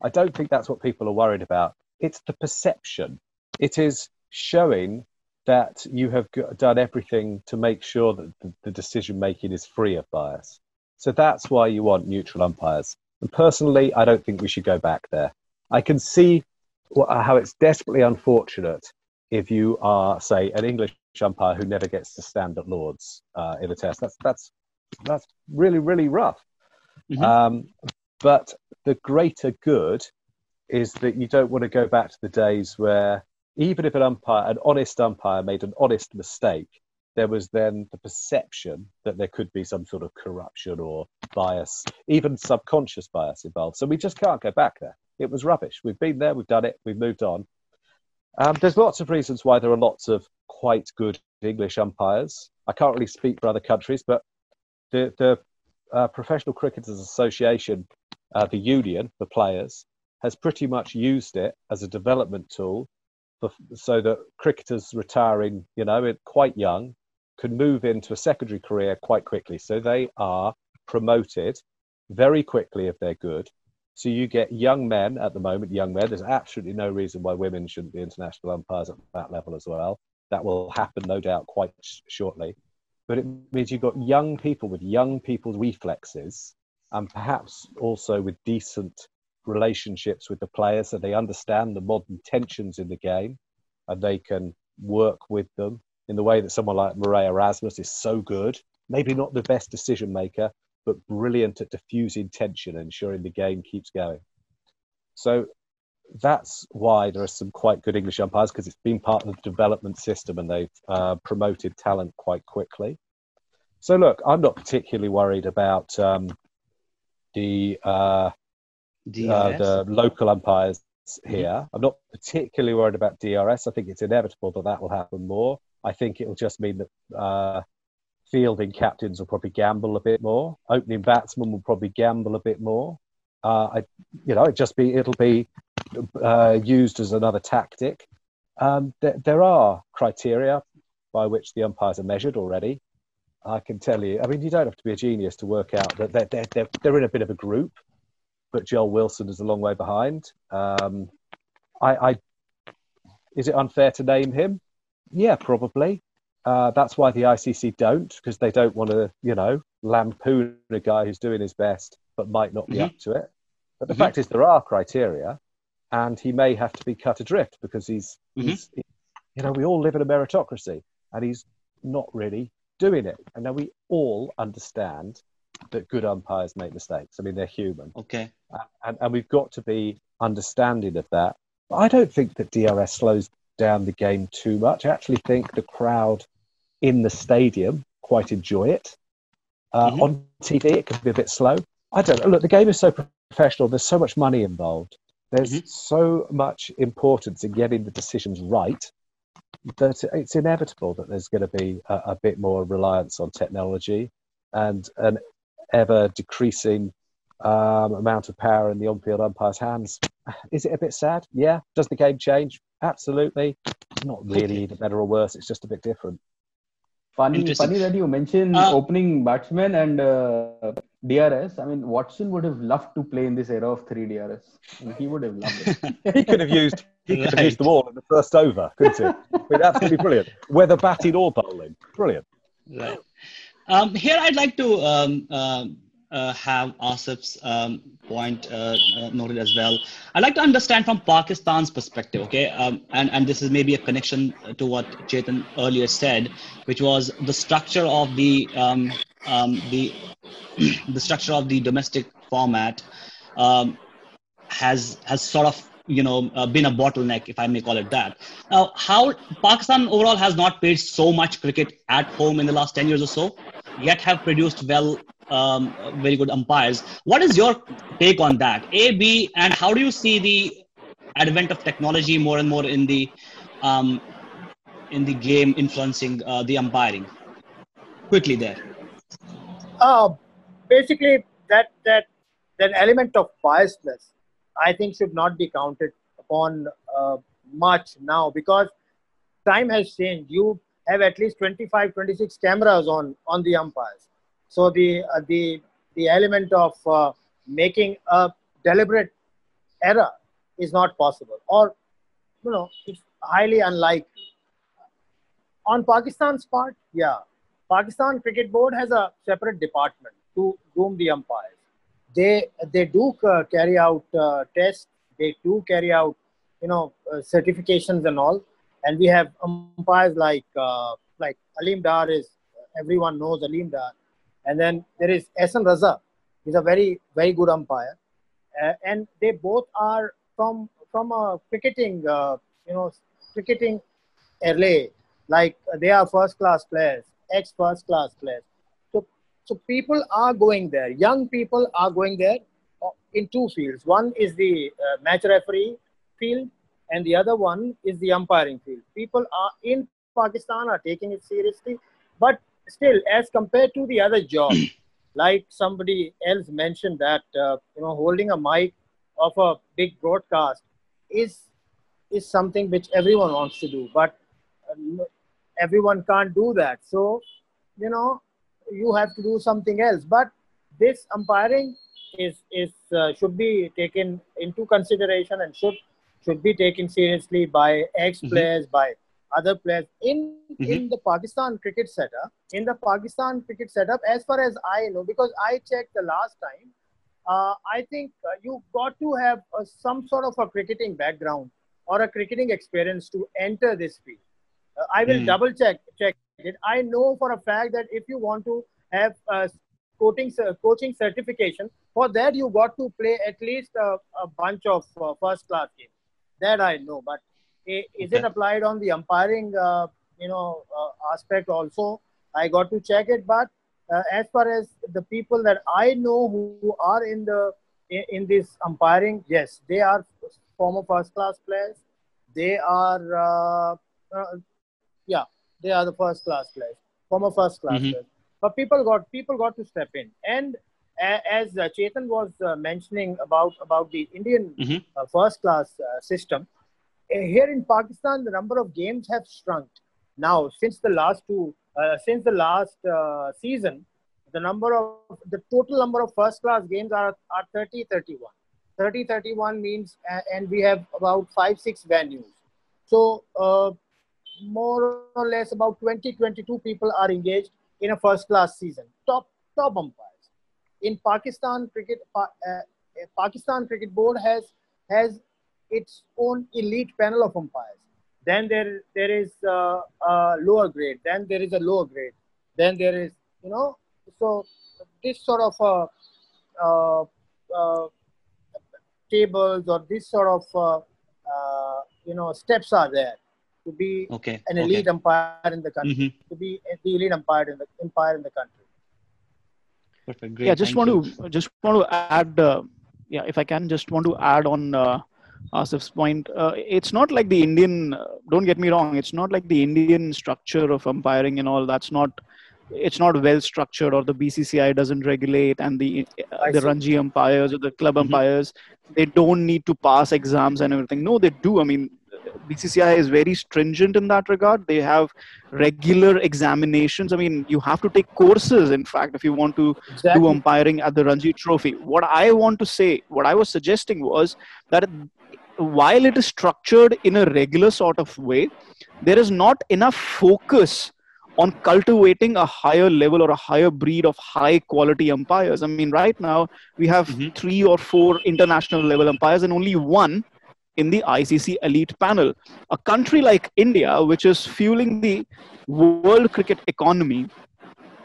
I don't think that's what people are worried about. It's the perception. It is showing that you have done everything to make sure that the, the decision making is free of bias. So that's why you want neutral umpires. And personally, I don't think we should go back there. I can see how it's desperately unfortunate if you are, say, an English umpire who never gets to stand at Lords uh, in a test. That's that's that's really really rough. Mm-hmm. Um, but the greater good is that you don't want to go back to the days where even if an umpire, an honest umpire, made an honest mistake, there was then the perception that there could be some sort of corruption or bias, even subconscious bias involved. So we just can't go back there. It was rubbish. We've been there, we've done it, we've moved on. Um, there's lots of reasons why there are lots of quite good English umpires. I can't really speak for other countries, but the, the uh, Professional Cricketers Association, uh, the union, the players, has pretty much used it as a development tool for, so that cricketers retiring, you know, quite young, can move into a secondary career quite quickly. So they are promoted very quickly if they're good so you get young men at the moment, young men. There's absolutely no reason why women shouldn't be international umpires at that level as well. That will happen, no doubt, quite sh- shortly. But it means you've got young people with young people's reflexes, and perhaps also with decent relationships with the players, so they understand the modern tensions in the game, and they can work with them in the way that someone like Marais Erasmus is so good. Maybe not the best decision maker, but brilliant at diffusing tension and ensuring the game keeps going. So that's why there are some quite good English umpires because it's been part of the development system and they've uh, promoted talent quite quickly. So look, I'm not particularly worried about um, the uh, uh, the local umpires mm-hmm. here. Mm-hmm. I'm not particularly worried about DRS. I think it's inevitable that that will happen more. I think it will just mean that uh, fielding captains will probably gamble a bit more. Opening batsmen will probably gamble a bit more. Uh, I, you know, it just be it'll be uh, used as another tactic. Um, th- there are criteria by which the umpires are measured already. I can tell you. I mean, you don't have to be a genius to work out that they're they're they're, they're in a bit of a group, but Joel Wilson is a long way behind. Um, I, I is it unfair to name him? Yeah, probably. Uh, that's why the ICC don't, because they don't want to, you know, lampoon a guy who's doing his best but might not be mm-hmm. up to it. But the mm-hmm. fact is, there are criteria, and he may have to be cut adrift because he's, mm-hmm. he's, you know, we all live in a meritocracy, and he's not really doing it. And now we all understand that good umpires make mistakes. I mean, they're human. Okay. And, and we've got to be understanding of that. But I don't think that DRS slows down the game too much. I actually think the crowd in the stadium quite enjoy it. Uh, mm-hmm. On TV, it can be a bit slow. I don't know. Look, the game is so professional. There's so much money involved. There's mm-hmm. so much importance in getting the decisions right that it's inevitable that there's going to be a, a bit more reliance on technology and an ever decreasing um, amount of power in the on-field umpire's hands. Is it a bit sad? Yeah. Does the game change? Absolutely. Not really either better or worse. It's just a bit different. Funny, funny that you mentioned uh, opening batsman and uh, DRS. I mean, Watson would have loved to play in this era of three DRS. he would have loved it. he could have used he could right. have used them all in the first over, couldn't he? I mean, absolutely brilliant. Whether batting or bowling, brilliant. Right. Um, here, I'd like to um, um uh, have Asif's um, point uh, uh, noted as well. I'd like to understand from Pakistan's perspective, okay, um, and, and this is maybe a connection to what Chetan earlier said, which was the structure of the um, um the the structure of the domestic format um, has has sort of you know uh, been a bottleneck, if I may call it that. Now, how Pakistan overall has not played so much cricket at home in the last ten years or so, yet have produced well. Um, very good umpires. What is your take on that? A, B, and how do you see the advent of technology more and more in the um, in the game influencing uh, the umpiring? Quickly there. Uh, basically, that that that element of biasness, I think, should not be counted upon uh, much now because time has changed. You have at least 25, 26 cameras on on the umpires, so the uh, the the element of uh, making a deliberate error is not possible, or you know, it's highly unlikely. On Pakistan's part, yeah, Pakistan Cricket Board has a separate department to groom the umpires. They they do uh, carry out uh, tests. They do carry out you know uh, certifications and all. And we have umpires like uh, like Aleem Dar is everyone knows Aleem Dar, and then there is Ehsan Raza. He's a very very good umpire, uh, and they both are from from a cricketing uh, you know cricketing LA. Like they are first class players, ex first class players. So so people are going there. Young people are going there uh, in two fields. One is the uh, match referee field, and the other one is the umpiring field. People are in Pakistan are taking it seriously, but still, as compared to the other job, like somebody else mentioned that uh, you know holding a mic of a big broadcast is is something which everyone wants to do, but uh, everyone can't do that. So you know you have to do something else. But this umpiring is is uh, should be taken into consideration and should should be taken seriously by ex players by other players in in the Pakistan cricket setup. In the Pakistan cricket setup, as far as I know, because I checked the last time, uh, I think uh, you got to have uh, some sort of a cricketing background or a cricketing experience to enter this field. Uh, I will Hmm. double check check it. I know for a fact that if you want to have a coaching coaching certification, for that you got to play at least a, a bunch of uh, first class games. That I know, but is it applied on the umpiring uh, you know uh, aspect also? I got to check it, but uh, as far as the people that I know who are in the in, in this umpiring, yes, they are former first class players. They are uh, uh, yeah, they are the first class players, former first class Mhm. players. But people got people got to step in, and as uh, Chetan was uh, mentioning about about the Indian Mhm. uh, first class uh, system, here in Pakistan, the number of games have shrunk. Now, since the last two, uh, since the last uh, season, the number of the total number of first class games are are 30 31 30 31 means uh, and we have about five six venues. So uh, more or less about 20 22 people are engaged in a first class season. Top top umpires. In pakistan cricket uh, uh, pakistan cricket board has has its own elite panel of umpires then there there is uh, a lower grade then there is a lower grade then there is you know so this sort of uh, uh, uh, tables or this sort of uh, uh, you know steps are there to be Okay. an okay. elite umpire in the country Mhm. to be the elite umpire in the umpire in the country Perfect. Great. yeah just thank want you. to just want to add uh, yeah if i can just want to add on uh, asif's point uh, it's not like the indian uh, don't get me wrong it's not like the indian structure of umpiring and all that's not it's not well structured or the bcci doesn't regulate and the uh, the ranji umpires or the club Mhm. umpires they don't need to pass exams and everything no they do i mean bcci is very stringent in that regard they have regular examinations i mean you have to take courses in fact if you want to do umpiring at the Ranji Trophy. What I want to say, what I was suggesting was that while it is structured in a regular sort of way, there is not enough focus on cultivating a higher level or a higher breed of high quality umpires. I mean, right now we have Mhm. three or four international level umpires and only one in the ICC elite panel. A country like India, which is fueling the world cricket economy,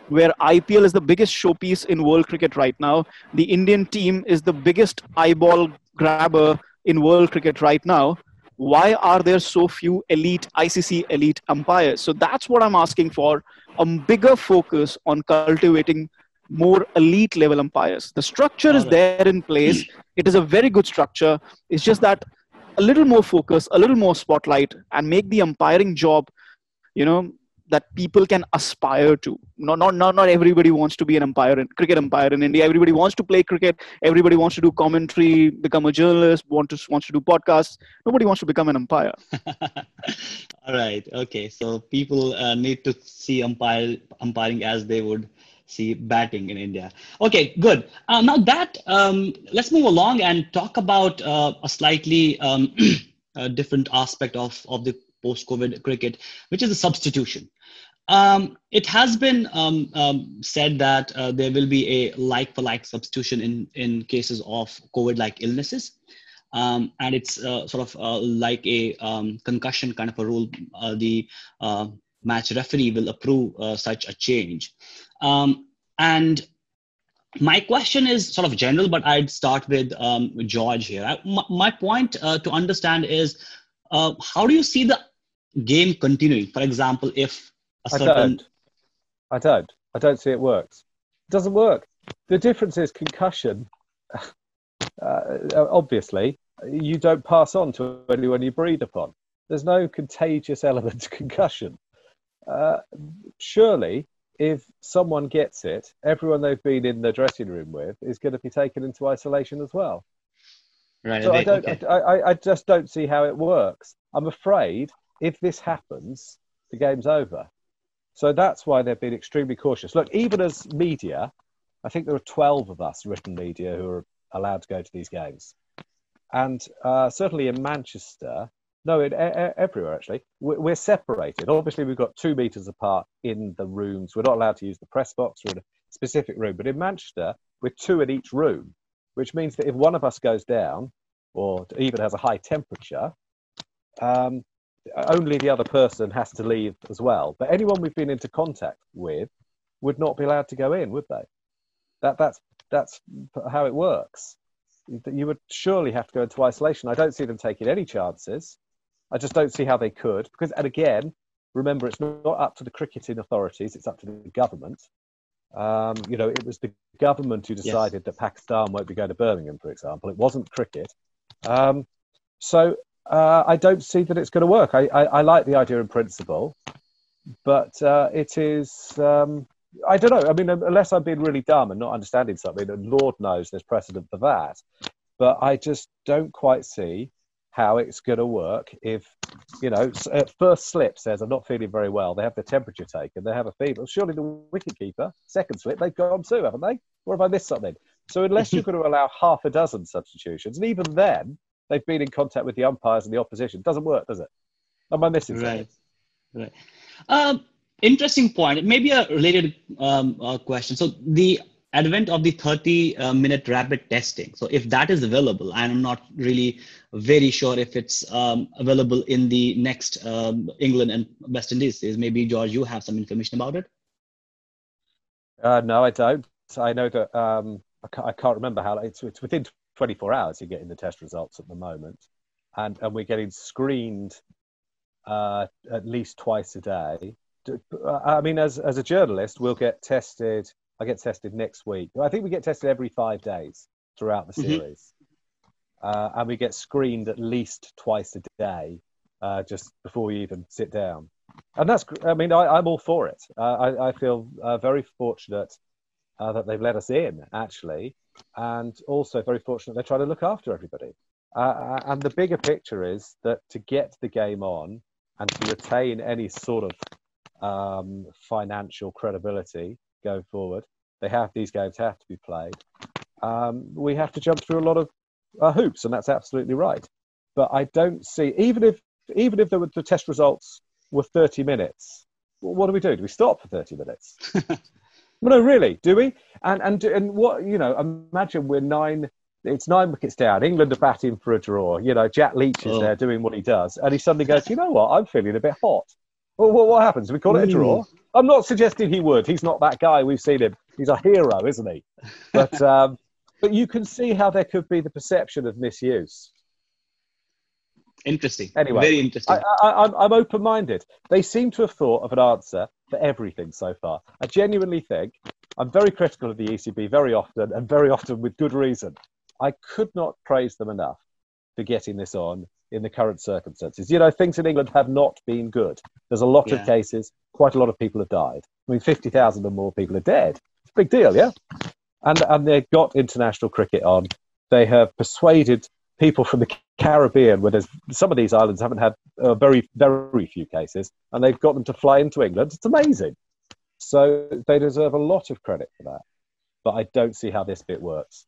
where IPL is the biggest showpiece in world cricket right now. The Indian team is the biggest eyeball grabber in world cricket right now. Why are there so few elite ICC elite umpires? So that's what I'm asking for a bigger focus on cultivating more elite level umpires. The structure is there in place. It is a very good structure. It's just that a little more focus, a little more spotlight, and make the umpiring job, you know, that people can aspire to. Not, not, not, not everybody wants to be an umpire, in, cricket umpire in India. Everybody wants to play cricket. Everybody wants to do commentary, become a journalist, want to, wants to do podcasts. Nobody wants to become an umpire. All right. Okay. So people uh, need to see umpire, umpiring as they would see batting in India. Okay, good. Uh, now that um, let's move along and talk about uh, a slightly um, a different aspect of of the post-COVID cricket, which is the substitution. Um, it has been um, um, said that uh, there will be a like-for-like substitution in in cases of COVID-like illnesses. Um, and it's uh, sort of uh, like a um, concussion kind of a rule. Uh, the uh, match referee will approve uh, such a change. Um, and my question is sort of general, but I'd start with um, George here. I, my, my, point uh, to understand is uh, how do you see the game continuing? For example, if a certain. I don't. I don't. I don't see it works. It doesn't work. The difference is concussion. Uh, obviously, you don't pass on to anyone you breathe upon. There's no contagious element to concussion. Uh, surely if someone gets it, everyone they've been in the dressing room with is going to be taken into isolation as well. Right. So I don't. Okay. I, I, I just don't see how it works. I'm afraid if this happens, the game's over. So that's why they've been extremely cautious. Look, even as media, I think there are 12 of us written media who are allowed to go to these games. And uh, certainly in Manchester, no, it, everywhere actually. We're separated. Obviously, we've got two meters apart in the rooms. We're not allowed to use the press box. We're in a specific room. But in Manchester, we're two in each room, which means that if one of us goes down or even has a high temperature, um, only the other person has to leave as well. But anyone we've been into contact with would not be allowed to go in, would they? That, that's, that's how it works. You would surely have to go into isolation. I don't see them taking any chances. I just don't see how they could because, and again, remember, it's not up to the cricketing authorities; it's up to the government. Um, you know, it was the government who decided yes. that Pakistan won't be going to Birmingham, for example. It wasn't cricket. Um, so uh, I don't see that it's going to work. I, I, I, like the idea in principle, but uh, it is. Um, I don't know. I mean, unless I'm being really dumb and not understanding something, and Lord knows there's precedent for that. But I just don't quite see how it's going to work if, you know, at first slip says, I'm not feeling very well. They have the temperature taken, they have a fever. Surely the wicket keeper, second slip, they've gone too, haven't they? Or have I missed something? So unless you're going to allow half a dozen substitutions, and even then, they've been in contact with the umpires and the opposition. Doesn't work, does it? Am I missing right. Right. Um, interesting point. Maybe a related um, uh, question. So the advent of the 30 uh, minute rapid testing. So if that is available, and I'm not really very sure if it's um, available in the next um, England and West Indies. Is maybe George, you have some information about it? Uh, no, I don't. I know that um, I, can't, I, can't, remember how it's, it's within 24 hours you're getting the test results at the moment, and and we're getting screened uh, at least twice a day. I mean, as as a journalist, we'll get tested I get tested next week. I think we get tested every five days throughout the mm-hmm. series. Mm-hmm. Uh, and we get screened at least twice a day uh, just before we even sit down. And that's, I mean, I, am all for it. Uh, I, I, feel uh, very fortunate uh, that they've let us in, actually, and also very fortunate they try to look after everybody. Uh, and the bigger picture is that to get the game on and to retain any sort of um, financial credibility, going forward. They have these games have to be played. Um, we have to jump through a lot of uh, hoops, and that's absolutely right. But I don't see even if even if the, the test results were 30 minutes, what do we do? Do we stop for 30 minutes? well, no, really, do we? And and and what you know? Imagine we're nine. It's nine wickets down. England are batting for a draw. You know, Jack Leach is oh. there doing what he does, and he suddenly goes, "You know what? I'm feeling a bit hot. Well, what, what happens? We call it a draw. I'm not suggesting he would. He's not that guy. We've seen him. He's a hero, isn't he? But um, but you can see how there could be the perception of misuse. Interesting. Anyway, very interesting. I, I, I'm, I'm open minded. They seem to have thought of an answer for everything so far. I genuinely think I'm very critical of the ECB very often, and very often with good reason. I could not praise them enough for getting this on in the current circumstances. You know, things in England have not been good. There's a lot Yeah. of cases, quite a lot of people have died. I mean, 50,000 or more people are dead. It's a big deal, yeah? And, and they've got international cricket on. They have persuaded people from the Caribbean, where there's some of these islands haven't had uh, very, very few cases, and they've got them to fly into England. It's amazing. So they deserve a lot of credit for that. But I don't see how this bit works.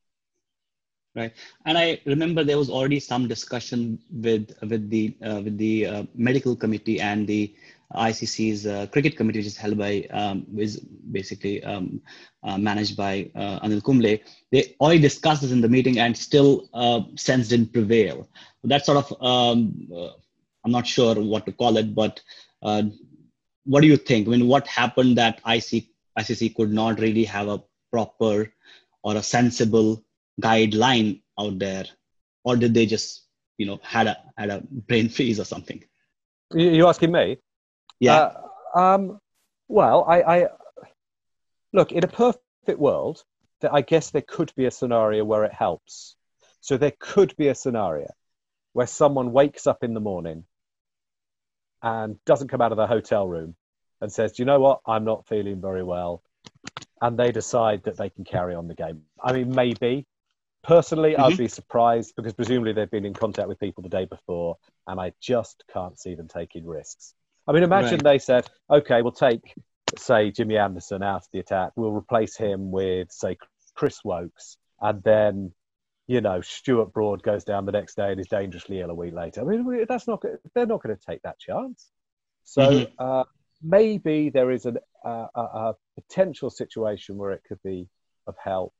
Right? And i remember there was already some discussion with with the uh, with the uh, medical committee and the icc's uh, cricket committee which is held by um, is basically um, uh, managed by uh, anil kumble. They already discussed this in the meeting and still uh, sense didn't prevail. That sort of um, i'm not sure what to call it but what do you think? I mean what happened that IC, icc could not really have a proper or a sensible guideline out there or did they just you know had a had a brain freeze or something You, asking me? yeah Uh, um, well, I, I look in a perfect world. That I guess there could be a scenario where it helps. So there could be a scenario where someone wakes up in the morning and doesn't come out of the hotel room and says, "Do you know what? I'm not feeling very well," and they decide that they can carry on the game. I mean, maybe. Personally, I'd Mhm. be surprised because presumably they've been in contact with people the day before, and I just can't see them taking risks. I mean, imagine Right. they said, okay, we'll take, say, Jimmy Anderson out of the attack. We'll replace him with, say, Chris Woakes. And then, you know, Stuart Broad goes down the next day and is dangerously ill a week later. I mean, that's not, they're not going to take that chance. So Mhm. uh, maybe there is an, uh, a, a potential situation where it could be of help.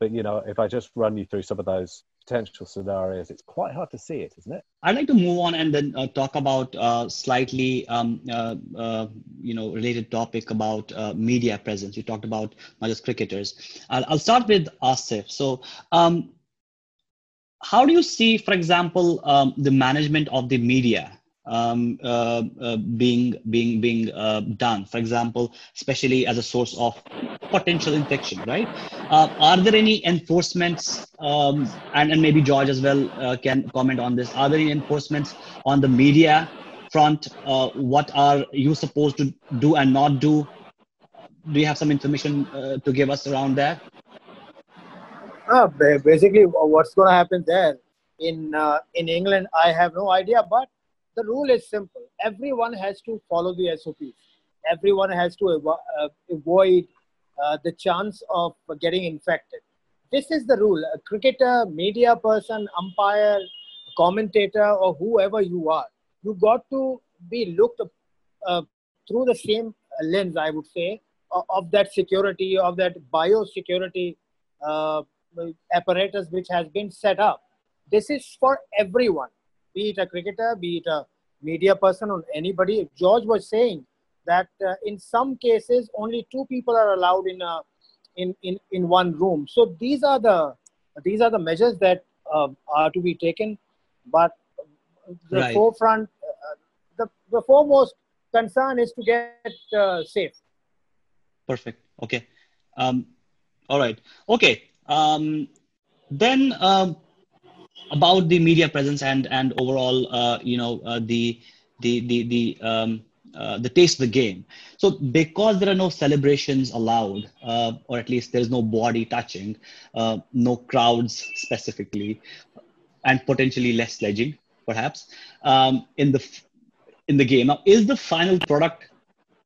But, you know, if I just run you through some of those potential scenarios, it's quite hard to see it, isn't it? I'd like to move on and then uh, talk about uh, slightly, um, uh, uh, you know, related topic about uh, media presence. You talked about not just cricketers. I'll, I'll start with Asif. So, um, how do you see, for example, um, the management of the media um, uh, uh, being being being uh, done? For example, especially as a source of potential infection, right? Uh, are there any enforcements, um, and, and maybe George as well uh, can comment on this? Are there any enforcements on the media front? Uh, what are you supposed to do and not do? Do you have some information uh, to give us around that? Uh, basically, what's going to happen there in uh, in England, I have no idea. But the rule is simple: everyone has to follow the SOPs. Everyone has to avo- uh, avoid uh, the chance of getting infected. This is the rule. A cricketer, media person, umpire, commentator, or whoever you are, you got to be looked uh, through the same lens, I would say, of, that security, of that biosecurity uh, apparatus which has been set up. This is for everyone, be it a cricketer, be it a media person, or anybody. George was saying that uh, in some cases only two people are allowed in a in, in in one room. So these are the these are the measures that uh, are to be taken. But the Right. forefront, uh, the the foremost concern is to get uh, safe. Perfect. Okay. Um, all right. Okay. Um, then um, about the media presence and and overall, uh, you know, uh, the the the the um, uh, the taste of the game. So because there are no celebrations allowed, uh, or at least there is no body touching, uh, no crowds specifically, and potentially less sledging, perhaps um, in the in the game. Now, is the final product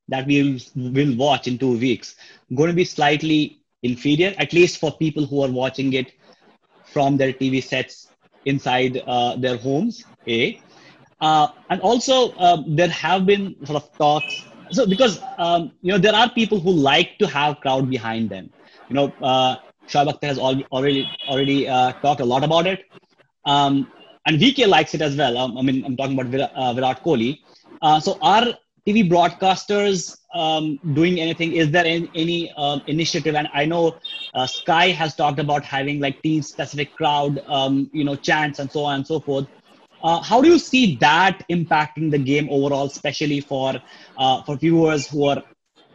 that we will will watch in two weeks going to be slightly inferior, at least for people who are watching it from their TV sets inside uh, their homes? A. Uh, and also, uh, there have been sort of talks. So, because um, you know, there are people who like to have crowd behind them. You know, uh, has al- already already uh, talked a lot about it, um, and VK likes it as well. Um, I mean, I'm talking about Virat, uh, Virat Kohli. Uh, so, are TV broadcasters um, doing anything? Is there any, any um, initiative? And I know Sky has talked about having like team-specific crowd, um, you know, chants and so on and so forth. Uh, how do you see that impacting the game overall, especially for uh, for viewers who are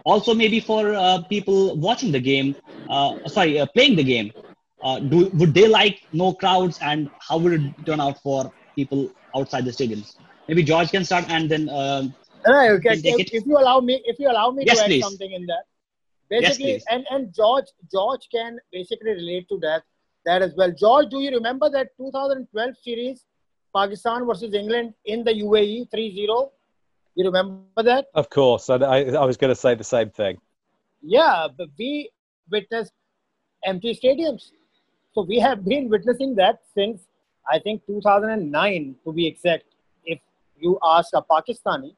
also maybe for uh, people watching the game? Uh, sorry, uh, playing the game. Uh, do would they like no crowds, and how would it turn out for people outside the stadiums? Maybe George can start, and then. Um, Right, okay. If, if, you allow me, if you allow me yes, to add please. something in that, Yes, basically, please. and and George George can basically relate to that that as well. George, do you remember that 2012 series, Pakistan versus England in the UAE 3-0? You remember that? Of course, I, I was going to say the same thing. Yeah, but we witnessed empty stadiums. So we have been witnessing that since I think 2009 to be exact. If you ask a Pakistani,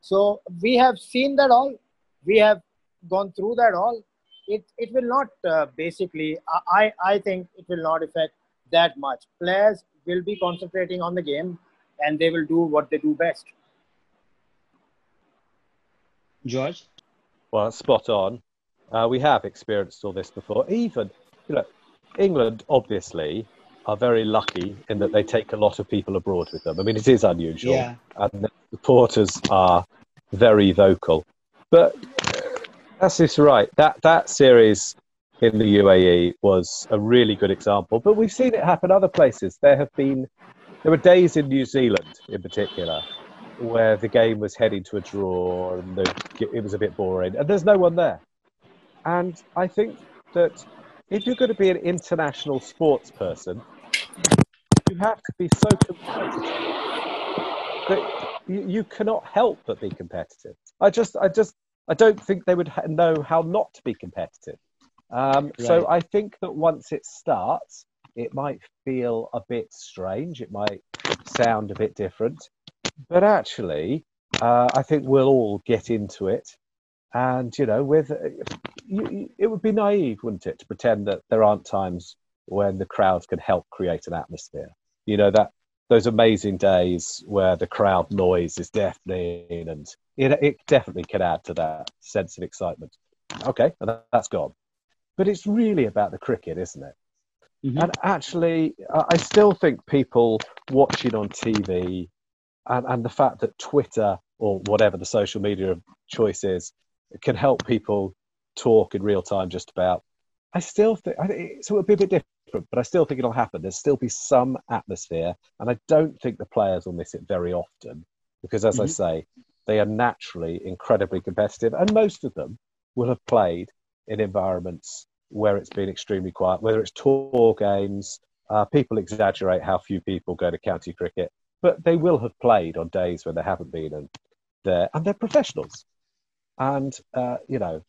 so we have seen that all. We have gone through that all. It it will not uh, basically. I I think it will not affect that much. Players will be concentrating on the game, and they will do what they do best. George. Well, spot on. Uh, we have experienced all this before. Even, you know, England obviously are very lucky in that they take a lot of people abroad with them. I mean, it is unusual, Yeah. and the supporters are very vocal. But that's just right. That that series in the UAE was a really good example. But we've seen it happen other places. There have been there were days in New Zealand, in particular, where the game was heading to a draw and the, it was a bit boring, and there's no one there. And I think that if you're going to be an international sports person, you have to be so competitive that you, you cannot help but be competitive. I just, I just, I don't think they would ha- know how not to be competitive. Um, So I think that once it starts, it might feel a bit strange. It might sound a bit different, but actually, uh, I think we'll all get into it. And you know, with you, you, it would be naive, wouldn't it, to pretend that there aren't times when the crowd can help create an atmosphere. You know that those amazing days where the crowd noise is deafening, and it, it definitely can add to that sense of excitement. Okay, and that's gone. But it's really about the cricket, isn't it? And actually, I I still think people watching on TV and, and the fact that Twitter or whatever the social media of choice is can help people talk in real time just about. I still think so. It'll be a bit different, but I still think it'll happen. There'll still be some atmosphere, and I don't think the players will miss it very often because, as I Mhm. say, they are naturally incredibly competitive, and most of them will have played in environments where it's been extremely quiet, whether it's tour games. Uh, people exaggerate how few people go to county cricket, but they will have played on days when they haven't been, and they're and they're professionals, and uh, you know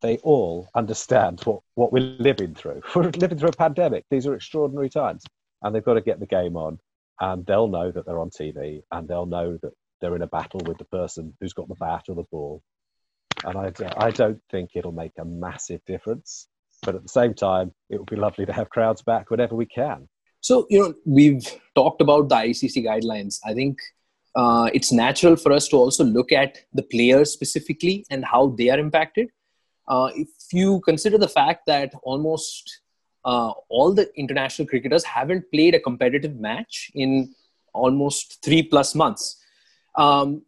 they all understand what what we're living through. We're living through a pandemic. These are extraordinary times, and they've got to get the game on, and they'll know that they're on TV, and they'll know that they're in a battle with the person who's got the bat or the ball. And I, I don't think it'll make a massive difference. But at the same time, it would be lovely to have crowds back whenever we can. So, you know, we've talked about the ICC guidelines. I think uh, it's natural for us to also look at the players specifically and how they are impacted. Uh, if you consider the fact that almost uh, all the international cricketers haven't played a competitive match in almost three plus months. Um,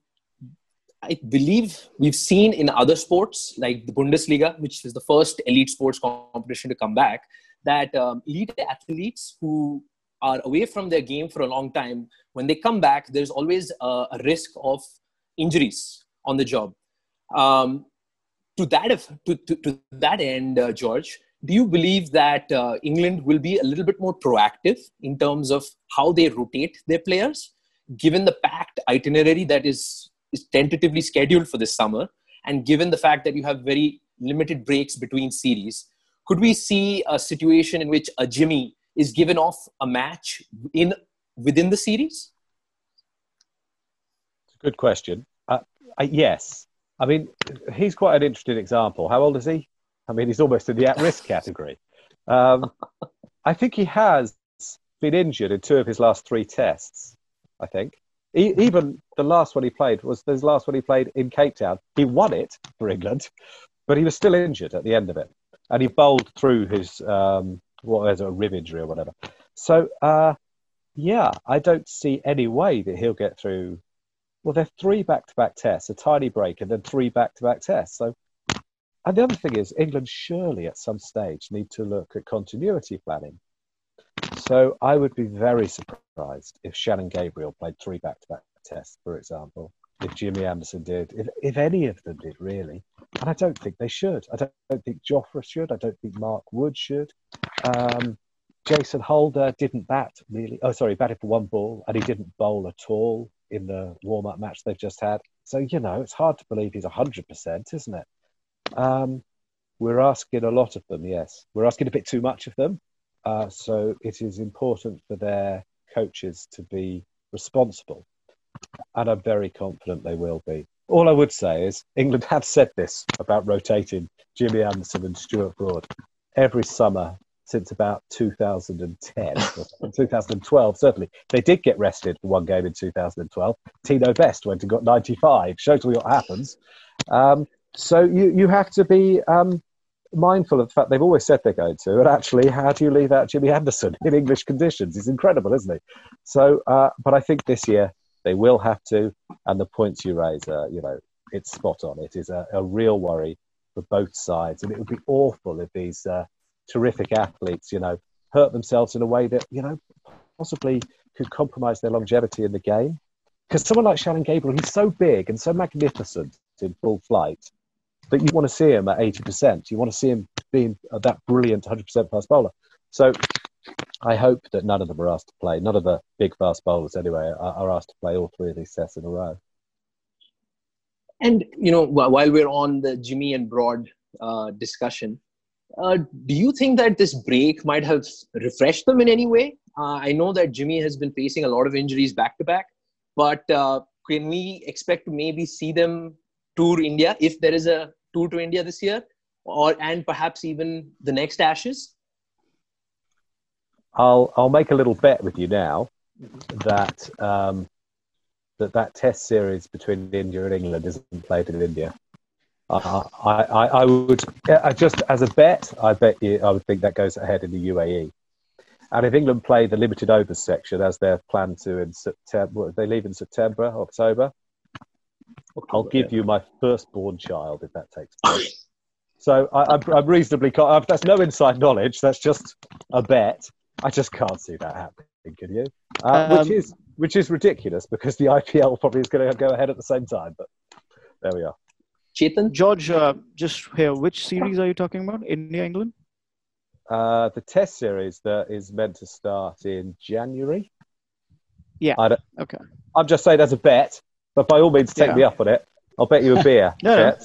I believe we've seen in other sports like the Bundesliga, which is the first elite sports competition to come back, that um, elite athletes who are away from their game for a long time, when they come back, there's always a, risk of injuries on the job. Um, to that, if, to, to, to that end, uh, George, do you believe that uh, England will be a little bit more proactive in terms of how they rotate their players, given the packed itinerary that is is tentatively scheduled for this summer, and given the fact that you have very limited breaks between series, could we see a situation in which a Jimmy is given off a match in within the series? Good question. Uh, yes. I mean, he's quite an interesting example. How old is he? I mean, he's almost in the at risk category. Um, I think he has been injured in two of his last three tests, I think. E- even the last one he played was his last one he played in Cape Town. He won it for England, but he was still injured at the end of it, and he bowled through his um, what was it, a rib injury or whatever. So, uh, yeah, I don't see any way that he'll get through. Well, they're three back-to-back tests, a tiny break, and then three back-to-back tests. So, and the other thing is, England surely at some stage need to look at continuity planning. So, I would be very surprised if Shannon Gabriel played three back-to-back tests, for example. If Jimmy Anderson did, if, if any of them did, really, and I don't think they should. I don't, don't think Jofra should. I don't think Mark Wood should. Um, Jason Holder didn't bat really. Oh, sorry, batted for one ball, and he didn't bowl at all in the warm-up match they've just had. So you know, it's hard to believe he's hundred percent, isn't it? Um, we're asking a lot of them. Yes, we're asking a bit too much of them. Uh, so it is important for their coaches to be responsible, and I'm very confident they will be. All I would say is England have said this about rotating Jimmy Anderson and Stuart Broad every summer since about 2010 2012 certainly. They did get rested for one game in 2012 tino best went and got 95 shows me what happens. Um, so you, you have to be um, mindful of the fact they've always said they're going to and actually how do you leave out jimmy anderson in english conditions? He's incredible isn't he so uh, but i think this year they will have to and the points you raise you know it's spot on. It is a, a real worry for both sides and it would be awful if these uh, terrific athletes, you know, hurt themselves in a way that, you know, possibly could compromise their longevity in the game. Because someone like Shannon Gabriel, he's so big and so magnificent in full flight that you want to see him at 80%. You want to see him being that brilliant 100% fast bowler. So I hope that none of them are asked to play, none of the big fast bowlers anyway, are, are asked to play all three of these sets in a row. And, you know, while we're on the Jimmy and Broad uh, discussion, uh, do you think that this break might have refreshed them in any way? Uh, I know that Jimmy has been facing a lot of injuries back to back, but uh, can we expect to maybe see them tour India if there is a tour to India this year, or and perhaps even the next Ashes? I'll I'll make a little bet with you now that um, that that Test series between India and England isn't played in India. Uh, I, I, I, would just as a bet, I bet you, I would think that goes ahead in the UAE. And if England play the limited overs section as they're planned to in September, they leave in September, October. I'll give you my firstborn child if that takes place. so I, am reasonably. That's no inside knowledge. That's just a bet. I just can't see that happening. Can you? Uh, um, which is which is ridiculous because the IPL probably is going to go ahead at the same time. But there we are. Chetan? George, uh, just here, which series are you talking about? India, England? Uh, the Test series that is meant to start in January. Yeah. okay. I'm just saying as a bet, but by all means, take yeah. me up on it. I'll bet you a beer. no, no.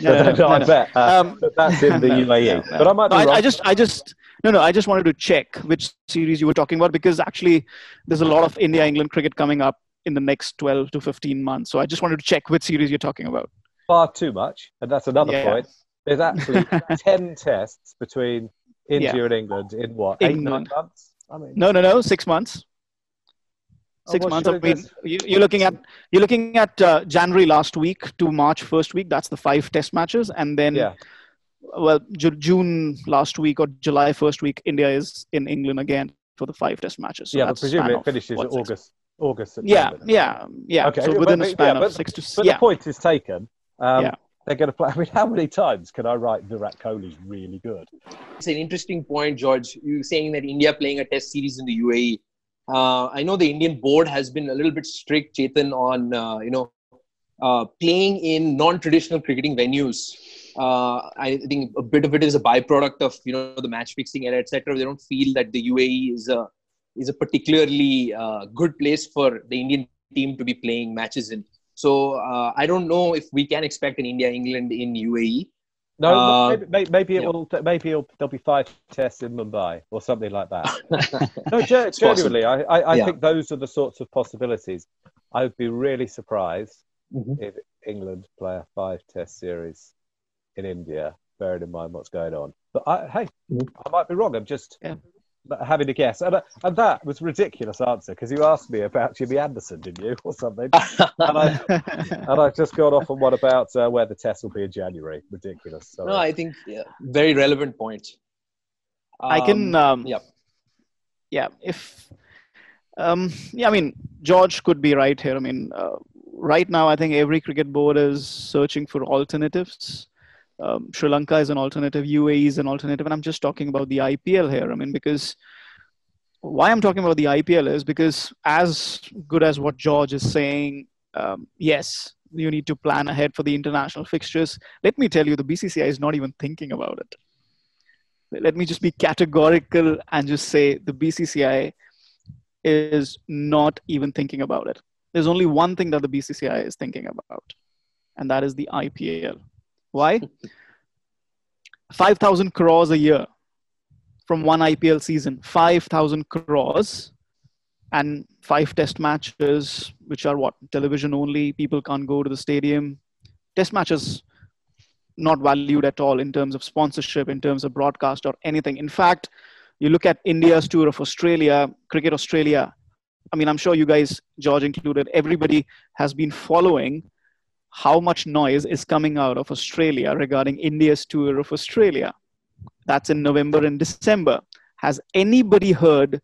No, no, no, I bet uh, um, that's in the UAE. But I might be I, wrong. I just, I just, no, no. I just wanted to check which series you were talking about because actually, there's a lot of India-England cricket coming up in the next 12 to 15 months. So I just wanted to check which series you're talking about far too much, and that's another yeah. point. There's actually ten tests between India yeah. and England in what eight nine months. I mean, no, no, no, six months. Six oh, months. I mean, you, are looking at you're looking at uh, January last week to March first week. That's the five test matches, and then. Yeah. Well, Ju- June last week or July first week, India is in England again for the five test matches. So yeah, but presumably it finishes what, August. August. September, yeah, yeah, yeah. Okay, so within but, a span yeah, of six to. But yeah. the point is taken. Um, yeah. They're going to play. I mean, how many times can I write Virat Kohli's really good? It's an interesting point, George. You saying that India playing a Test series in the UAE. Uh, I know the Indian board has been a little bit strict, Chetan, on uh, you know uh, playing in non-traditional cricketing venues. Uh, I think a bit of it is a byproduct of you know the match fixing era, etc. They don't feel that the UAE is a is a particularly uh, good place for the Indian team to be playing matches in. So uh, I don't know if we can expect an India England in UAE. No, uh, maybe, maybe, it yeah. will. Maybe there'll be five tests in Mumbai or something like that. no, genuinely, I, I, I yeah. think those are the sorts of possibilities. I would be really surprised mm-hmm. if England play a five-test series in India, bearing in mind what's going on. But I, hey, mm-hmm. I might be wrong. I'm just, yeah. Having to guess. And, uh, and that was a ridiculous answer because you asked me about Jimmy Anderson, didn't you, or something? and, I, and I've just gone off on one about uh, where the test will be in January. Ridiculous. Sorry. No, I think yeah, very relevant point. I can. Um, yeah. Yeah. If. Um, yeah, I mean, George could be right here. I mean, uh, right now, I think every cricket board is searching for alternatives. Um, Sri Lanka is an alternative, UAE is an alternative, and I'm just talking about the IPL here. I mean, because why I'm talking about the IPL is because as good as what George is saying, um, yes, you need to plan ahead for the international fixtures. Let me tell you, the BCCI is not even thinking about it. Let me just be categorical and just say the BCCI is not even thinking about it. There's only one thing that the BCCI is thinking about, and that is the IPL. Why? 5,000 crores a year from one IPL season. 5,000 crores and five test matches, which are what? Television only. People can't go to the stadium. Test matches not valued at all in terms of sponsorship, in terms of broadcast or anything. In fact, you look at India's tour of Australia, Cricket Australia. I mean, I'm sure you guys, George included, everybody has been following how much noise is coming out of Australia regarding India's tour of Australia. That's in November and December. Has anybody heard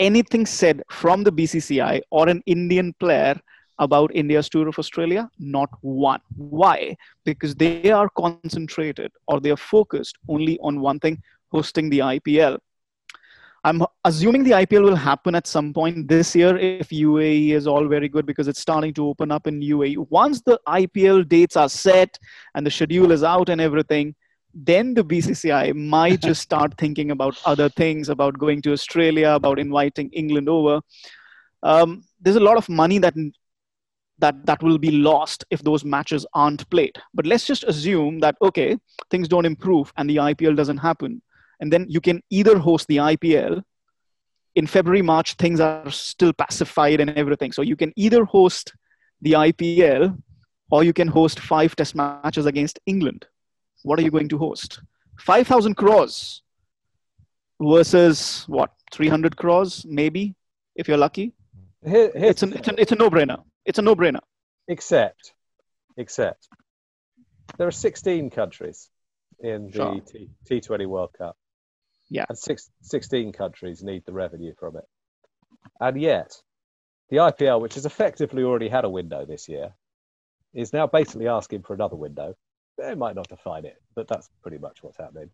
anything said from the BCCI or an Indian player about India's tour of Australia? Not one. Why? Because they are concentrated or they are focused only on one thing hosting the IPL. I'm assuming the IPL will happen at some point this year if UAE is all very good because it's starting to open up in UAE. Once the IPL dates are set and the schedule is out and everything, then the BCCI might just start thinking about other things, about going to Australia, about inviting England over. Um, there's a lot of money that that that will be lost if those matches aren't played. But let's just assume that okay, things don't improve and the IPL doesn't happen and then you can either host the IPL in February, March, things are still pacified and everything. So you can either host the IPL or you can host five test matches against England. What are you going to host? 5,000 crores versus what? 300 crores, maybe, if you're lucky. Here, it's, an, it's, an, it's a no brainer. It's a no brainer. Except, except, there are 16 countries in the Sure. T- T20 World Cup. Yeah. And six, 16 countries need the revenue from it. And yet, the IPL, which has effectively already had a window this year, is now basically asking for another window. They might not define it, but that's pretty much what's happening.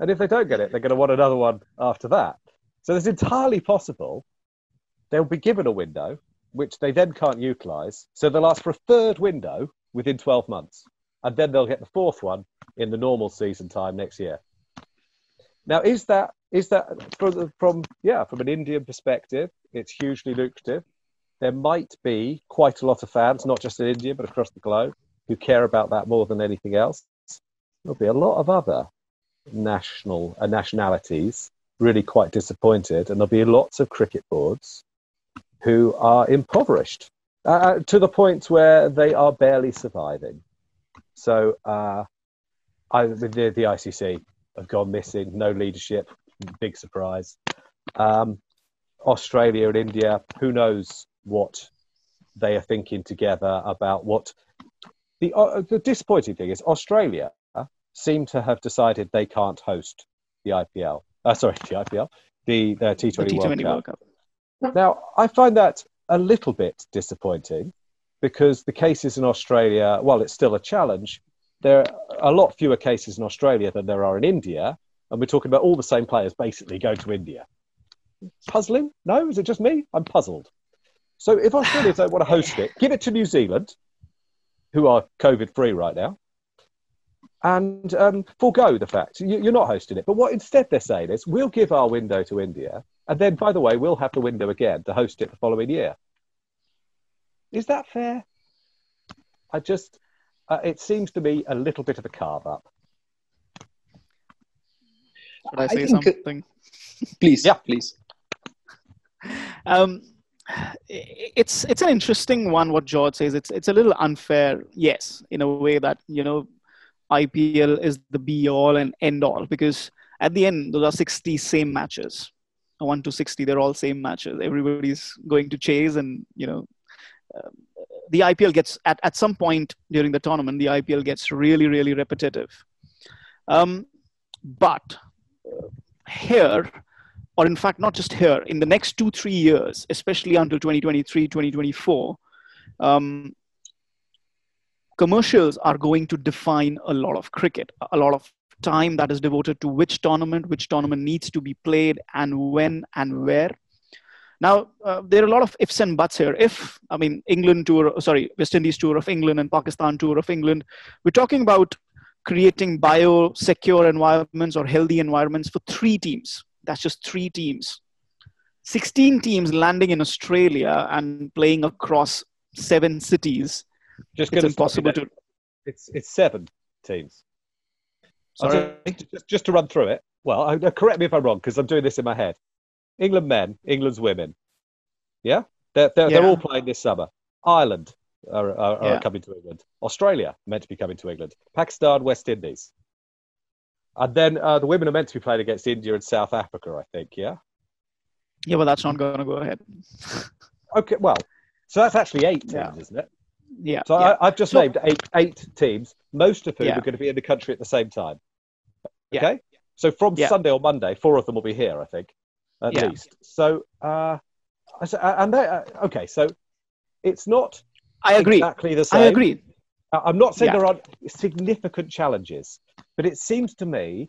And if they don't get it, they're going to want another one after that. So it's entirely possible they'll be given a window, which they then can't utilize. So they'll ask for a third window within 12 months. And then they'll get the fourth one in the normal season time next year. Now, is that is that from, from yeah from an Indian perspective, it's hugely lucrative. There might be quite a lot of fans, not just in India but across the globe, who care about that more than anything else. There'll be a lot of other national uh, nationalities really quite disappointed, and there'll be lots of cricket boards who are impoverished uh, to the point where they are barely surviving. So, uh, I, the, the ICC have gone missing, no leadership, big surprise. Um, Australia and India, who knows what they are thinking together about what the uh, the disappointing thing is Australia seem to have decided they can't host the IPL. Uh, sorry, the IPL, the, the T20, The T20 World Cup. Now, I find that a little bit disappointing because the cases in Australia, while it's still a challenge, there are a lot fewer cases in Australia than there are in India. And we're talking about all the same players basically going to India. Puzzling? No? Is it just me? I'm puzzled. So if Australia don't want to host it, give it to New Zealand, who are COVID free right now, and um, forego the fact you, you're not hosting it. But what instead they're saying is, we'll give our window to India, and then, by the way, we'll have the window again to host it the following year. Is that fair? I just, uh, it seems to me a little bit of a carve up. Should I I say think- something? Please, yeah, please. Um, it's it's an interesting one. What George says, it's it's a little unfair. Yes, in a way that you know, IPL is the be all and end all because at the end those are sixty same matches. 1 to 60 they're all same matches everybody's going to chase and you know uh, the ipl gets at, at some point during the tournament the ipl gets really really repetitive. Um, but uh, here or in fact not just here in the next two three years especially until 2023 2024 um, commercials are going to define a lot of cricket a lot of time that is devoted to which tournament which tournament needs to be played and when and where now uh, there are a lot of ifs and buts here if i mean england tour sorry west indies tour of england and pakistan tour of england we're talking about creating bio secure environments or healthy environments for three teams that's just three teams 16 teams landing in australia and playing across seven cities just it's impossible to it's it's seven teams Sorry? Just, just to run through it. Well, correct me if I'm wrong because I'm doing this in my head. England men, England's women. Yeah? They're, they're, Yeah. they're all playing this summer. Ireland are, are, are Yeah. coming to England. Australia meant to be coming to England. Pakistan, West Indies. And then uh, the women are meant to be playing against India and South Africa, I think. Yeah? yeah well, that's not going to go ahead Okay, well, so that's actually eight teams, Yeah. isn't it? yeah So yeah. I, I've just So- named eight, eight teams, most of whom Yeah. are going to be in the country at the same time. Okay? So from. Sunday or Monday, four of them will be here, I think, at Yeah. least. So, uh, uh, and they, uh, okay, so it's not i agree exactly the same. i agree I'm not saying Yeah. there aren't significant challenges, but it seems to me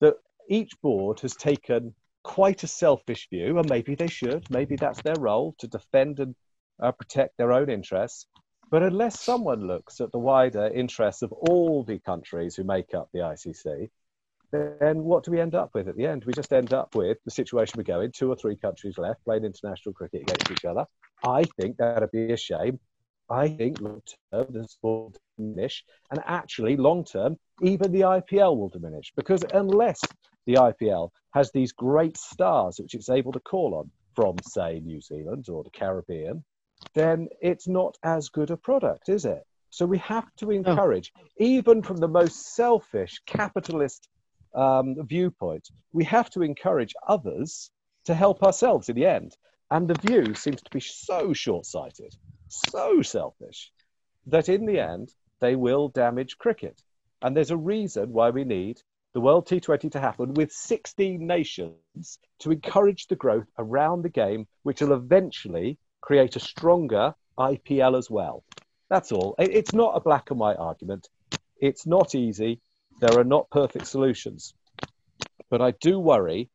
that each board has taken quite a selfish view, and maybe they should. Maybe that's their role to defend and uh, protect their own interests. But unless someone looks at the wider interests of all the countries who make up the ICC, then what do we end up with at the end? We just end up with the situation we go in two or three countries left playing international cricket against each other. I think that'd be a shame. I think long term the sport will diminish, and actually long term, even the IPL will diminish because unless the IPL has these great stars which it's able to call on from, say, New Zealand or the Caribbean, then it's not as good a product, is it? So we have to encourage, even from the most selfish capitalist um, viewpoint, we have to encourage others to help ourselves in the end. And the view seems to be so short sighted, so selfish, that in the end, they will damage cricket. And there's a reason why we need the World T20 to happen with 16 nations to encourage the growth around the game, which will eventually create a stronger IPL as well. That's all. It's not a black and white argument. It's not easy. There are not perfect solutions. But I do worry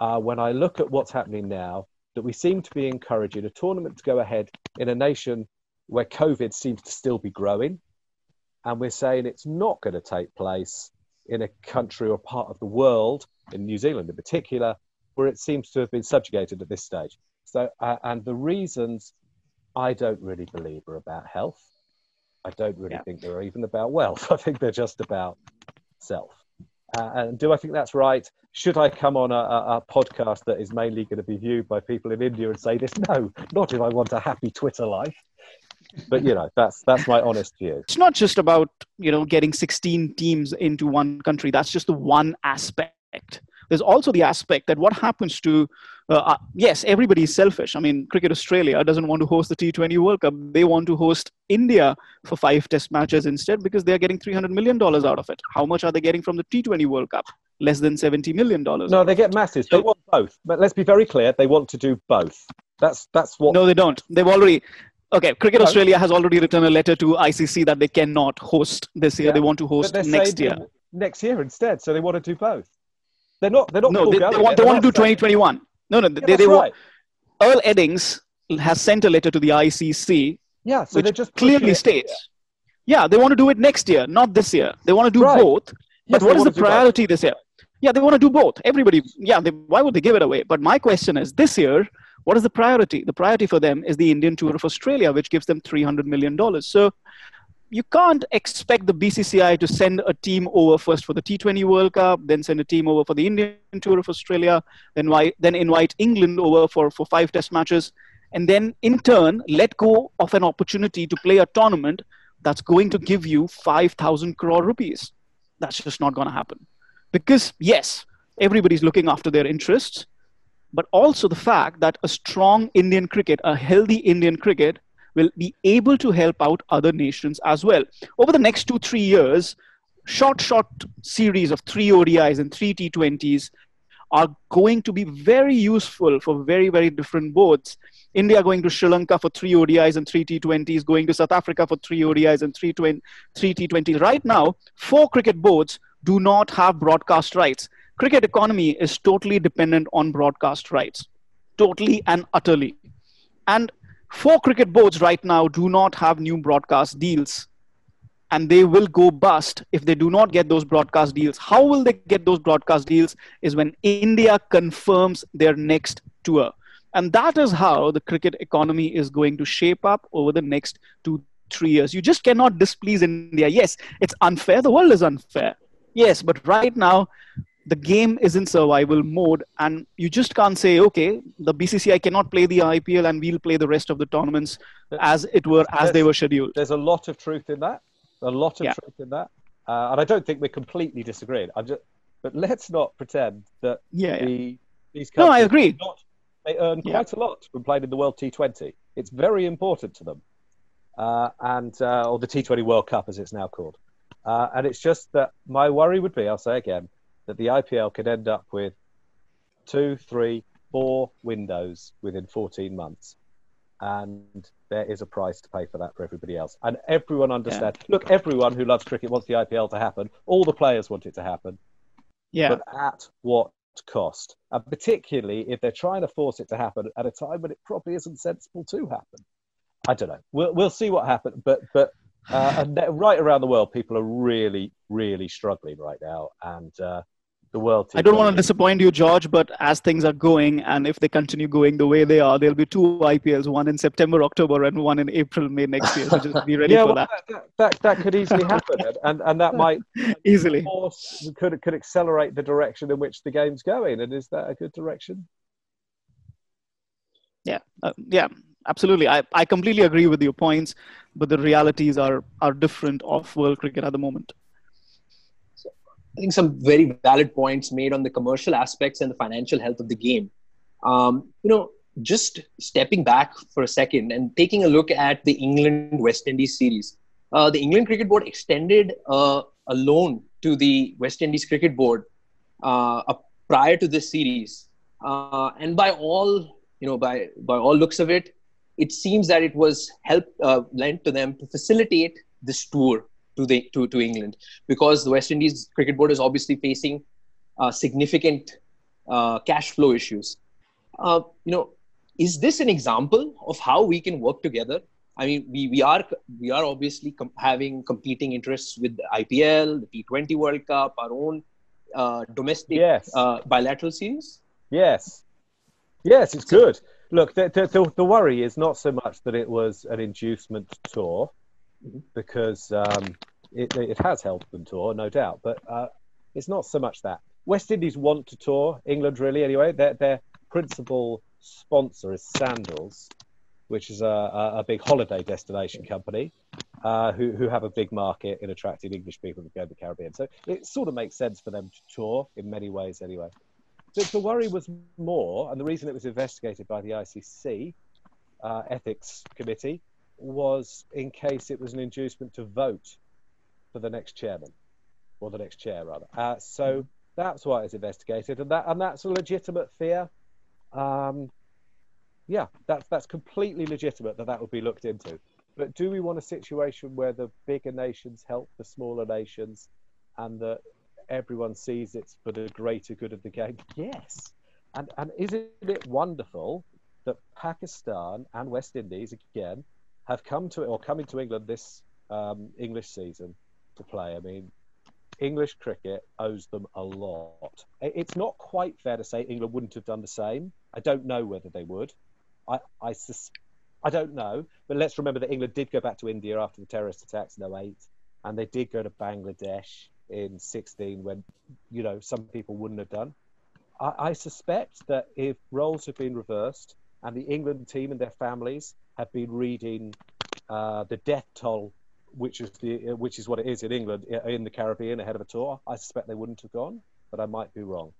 uh, when I look at what's happening now that we seem to be encouraging a tournament to go ahead in a nation where COVID seems to still be growing. And we're saying it's not going to take place in a country or part of the world, in New Zealand in particular, where it seems to have been subjugated at this stage. So, uh, and the reasons I don't really believe are about health. I don't really Yeah. think they're even about wealth. I think they're just about self. Uh, and do I think that's right? Should I come on a, a, a podcast that is mainly going to be viewed by people in India and say this? No, not if I want a happy Twitter life. But you know, that's that's my honest view. it's not just about you know getting 16 teams into one country that's just the one aspect there's also the aspect that what happens to uh, uh, yes everybody is selfish i mean cricket australia doesn't want to host the t20 world cup they want to host india for five test matches instead because they're getting 300 million dollars out of it how much are they getting from the t20 world cup less than 70 million dollars No, they get masses. They want both. But let's be very clear: they want to do both. That's that's what. no they don't they've already okay cricket No. australia has already written a letter to icc that they cannot host this year Yeah. they want to host next year Next year instead. So they want to do both. They're not. They're not. no, they, they want, they want to do 2021. No, no, Yeah, they, that's they want. Earl Eddings has sent a letter to the ICC, Yeah. So which just clearly states, yeah, they want to do it next year, not this year. They want to do Right. both. Yes, But what is the both. priority this year? Yeah, they want to do both. Everybody, yeah, they, why would they give it away? But my question is this year, what is the priority? The priority for them is the Indian Tour of Australia, which gives them $300 million. So you can't expect the BCCI to send a team over first for the T20 World Cup, then send a team over for the Indian Tour of Australia, then, then invite England over for, for five test matches, and then in turn let go of an opportunity to play a tournament that's going to give you 5,000 crore rupees. That's just not going to happen. Because, yes, everybody's looking after their interests, but also the fact that a strong Indian cricket, a healthy Indian cricket, will be able to help out other nations as well. Over the next two, three years, short, short series of three ODIs and three T20s are going to be very useful for very, very different boards. India going to Sri Lanka for three ODIs and three T20s, going to South Africa for three ODIs and three, three T20s. Right now, four cricket boards do not have broadcast rights. Cricket economy is totally dependent on broadcast rights, totally and utterly. And four cricket boards right now do not have new broadcast deals and they will go bust if they do not get those broadcast deals. How will they get those broadcast deals? Is when India confirms their next tour. And that is how the cricket economy is going to shape up over the next two, three years. You just cannot displease India. Yes, it's unfair. The world is unfair. Yes, but right now, the game is in survival mode, and you just can't say, okay, the BCCI cannot play the IPL and we'll play the rest of the tournaments as it were, as they were scheduled. There's a lot of truth in that a lot of Yeah. truth in that, uh, and I don't think we're completely disagreeing. I'm just, but let's not pretend that Yeah, yeah. the these No, I agree. Not, they earn Yeah. quite a lot from playing in the World T20. It's very important to them, uh, and uh, or the T20 World Cup as it's now called. Uh, and it's just that my worry would be, I'll say again, that the IPL could end up with two, three, four windows within 14 months. And there is a price to pay for that for everybody else. And everyone understands. Look, everyone who loves cricket wants the IPL to happen. All the players want it to happen. Yeah. But at what cost? And particularly if they're trying to force it to happen at a time when it probably isn't sensible to happen. I don't know. We'll, we'll see what happens. But, but uh, and right around the world, people are really, really struggling right now. And uh, the world I don't want to disappoint you, George, but as things are going, and if they continue going the way they are, there'll be two IPLs, one in September, October, and one in April, May next year. So just be ready yeah, for well, that. that, that, that could easily happen, and- and, and that might Easily. force, could could accelerate the direction in which the game's going. And is that a good direction? Yeah, uh, yeah, absolutely. I, I completely agree with your points, but the realities are are different of world cricket at the moment. I think some very valid points made on the commercial aspects and the financial health of the game. Um, you know, just stepping back for a second and taking a look at the England West Indies series, uh, the England Cricket Board extended uh, a loan to the West Indies Cricket Board uh, prior to this series, uh, and by all you know, by by all looks of it, it seems that it was help uh, lent to them to facilitate this tour to the to, to England because the West Indies Cricket Board is obviously facing uh, significant uh, cash flow issues. Uh, you know, is this an example of how we can work together? I mean, we, we are we are obviously com- having competing interests with the IPL, the T20 World Cup, our own uh, domestic uh, bilateral series. Yes. Yes, it's good. Look, the, the, the, the worry is not so much that it was an inducement tour, because um, it, it has helped them tour, no doubt, but uh, it's not so much that. West Indies want to tour, England really anyway. Their, their principal sponsor is Sandals, which is a, a, a big holiday destination company uh, who, who have a big market in attracting English people to go to the Caribbean. So it sort of makes sense for them to tour in many ways anyway. The, the worry was more, and the reason it was investigated by the ICC uh, ethics committee was in case it was an inducement to vote for the next chairman or the next chair rather. Uh, so that's why it's investigated, and that and that's a legitimate fear. Um, yeah, that's that's completely legitimate that that would be looked into. But do we want a situation where the bigger nations help the smaller nations, and that everyone sees it's for the greater good of the game? Yes. And and isn't it wonderful that Pakistan and West Indies again have come to or coming to England this um, English season to play? I mean, English cricket owes them a lot. It's not quite fair to say England wouldn't have done the same. I don't know whether they would. I I, sus- I don't know, but let's remember that England did go back to India after the terrorist attacks in 08, and they did go to Bangladesh in 16 when you know some people wouldn't have done. I, I suspect that if roles have been reversed and the England team and their families have been reading uh, the death toll, which is the uh, which is what it is in England in the Caribbean ahead of a tour, I suspect they wouldn't have gone, but I might be wrong.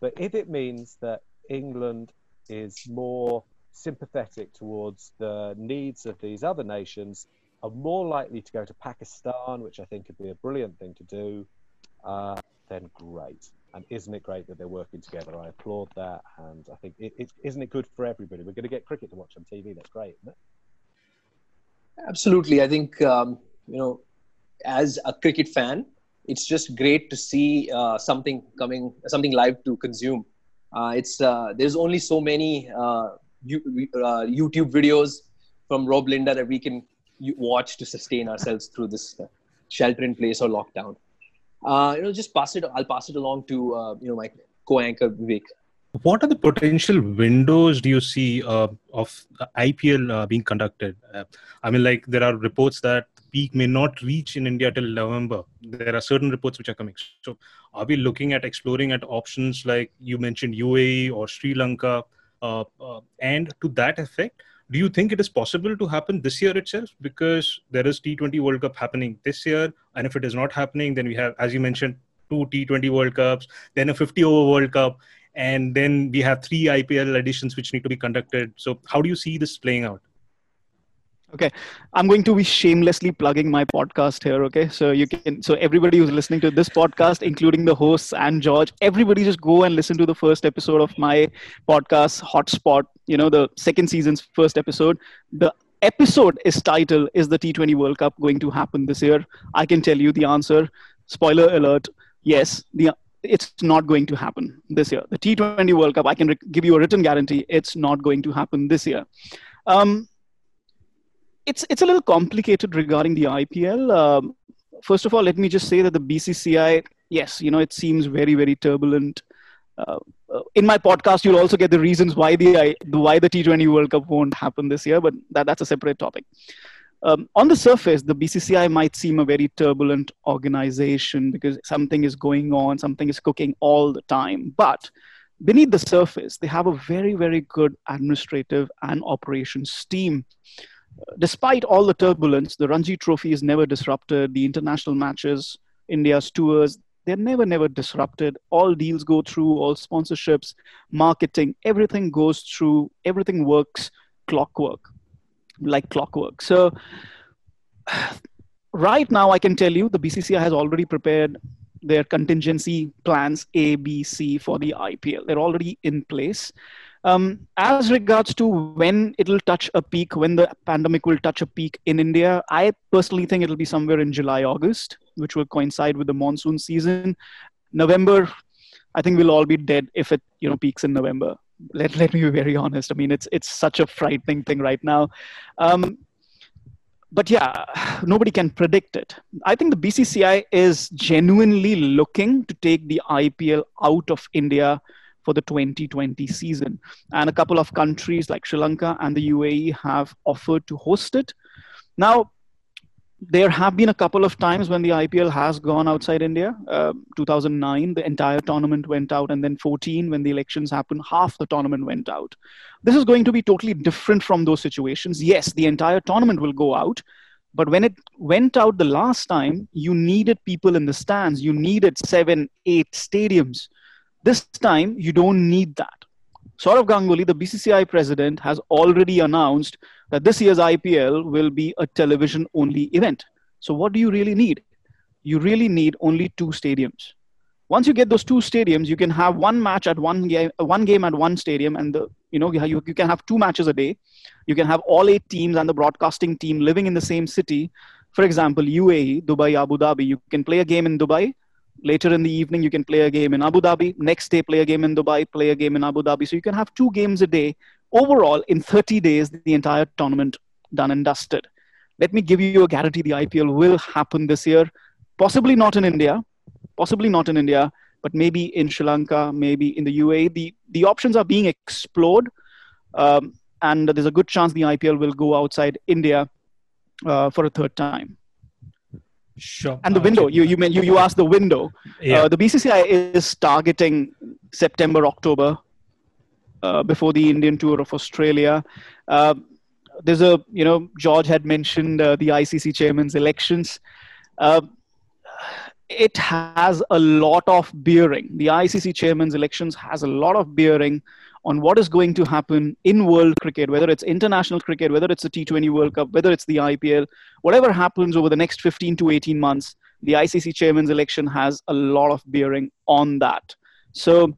But if it means that England is more sympathetic towards the needs of these other nations, are more likely to go to Pakistan, which I think would be a brilliant thing to do, uh, then great. And isn't it great that they're working together? I applaud that, and I think it, it isn't it good for everybody. We're going to get cricket to watch on TV. That's great, isn't it? Absolutely. I think, um, you know, as a cricket fan, it's just great to see uh, something coming, something live to consume. Uh, it's uh, there's only so many uh, uh, YouTube videos from Robelinda that we can watch to sustain ourselves through this uh, shelter in place or lockdown. You know, just pass it. I'll pass it along to you know my co-anchor Vivek what are the potential windows do you see uh, of IPL uh, being conducted? Uh, I mean, like there are reports that peak may not reach in India till November. There are certain reports which are coming. So, are we looking at exploring at options like you mentioned UAE or Sri Lanka? Uh, uh, and to that effect, do you think it is possible to happen this year itself? Because there is T20 World Cup happening this year, and if it is not happening, then we have, as you mentioned, two T20 World Cups, then a 50 over World Cup, and then we have three IPL editions which need to be conducted. So, how do you see this playing out? Okay, I'm going to be shamelessly plugging my podcast here. Okay, so you can, so everybody who's listening to this podcast, including the hosts and George, everybody just go and listen to the first episode of my podcast, Hotspot. You know, the second season's first episode. The episode is titled "Is the T20 World Cup going to happen this year?" I can tell you the answer. Spoiler alert: Yes, the it's not going to happen this year. The T20 World Cup, I can re- give you a written guarantee, it's not going to happen this year. Um, it's it's a little complicated regarding the IPL. Um, first of all, let me just say that the BCCI, yes, you know, it seems very very turbulent. Uh, uh, in my podcast, you'll also get the reasons why the why the T20 World Cup won't happen this year, but that, that's a separate topic. Um, on the surface, the BCCI might seem a very turbulent organization because something is going on, something is cooking all the time. But beneath the surface, they have a very, very good administrative and operations team. Despite all the turbulence, the Ranji Trophy is never disrupted. The international matches, India's tours, they're never, never disrupted. All deals go through, all sponsorships, marketing, everything goes through, everything works clockwork like clockwork. So right now, I can tell you the BCCI has already prepared their contingency plans A, B, C for the IPL. They're already in place. Um, as regards to when it'll touch a peak, when the pandemic will touch a peak in India, I personally think it'll be somewhere in July, August, which will coincide with the monsoon season. November, I think we'll all be dead if it you know peaks in November. Let, let me be very honest. I mean it's it's such a frightening thing right now. Um, but yeah nobody can predict it. I think the bcci is genuinely looking to take the ipl out of india for the 2020 season and a couple of countries like sri lanka and the uae have offered to host it now there have been a couple of times when the IPL has gone outside India. Uh, 2009, the entire tournament went out, and then 14, when the elections happened, half the tournament went out. This is going to be totally different from those situations. Yes, the entire tournament will go out, but when it went out the last time, you needed people in the stands. You needed seven, eight stadiums. This time, you don't need that. Sourav Ganguly, the BCCI president, has already announced that this year's IPL will be a television only event. So, what do you really need? You really need only two stadiums. Once you get those two stadiums, you can have one match at one game, uh, one game at one stadium, and the you know you, you can have two matches a day. You can have all eight teams and the broadcasting team living in the same city. For example, UAE, Dubai, Abu Dhabi. You can play a game in Dubai, later in the evening you can play a game in abu dhabi. Next day play a game in dubai play a game in abu dhabi. So you can have two games a day. Overall in 30 days the entire tournament done and dusted. Let me give you a guarantee the ipl will happen this year. Possibly not in india. Possibly not in india but maybe in sri lanka maybe in the uae the, the options are being explored um, and there's a good chance the ipl will go outside india uh, for a third time Sure. And the uh, window, you you you you asked the window. Yeah. Uh, the BCCI is targeting September October uh, before the Indian tour of Australia. Uh, there's a you know George had mentioned uh, the ICC chairman's elections. Uh, it has a lot of bearing. The ICC chairman's elections has a lot of bearing on what is going to happen in world cricket, whether it's international cricket, whether it's the T20 World Cup, whether it's the IPL, whatever happens over the next 15 to 18 months, the ICC chairman's election has a lot of bearing on that. So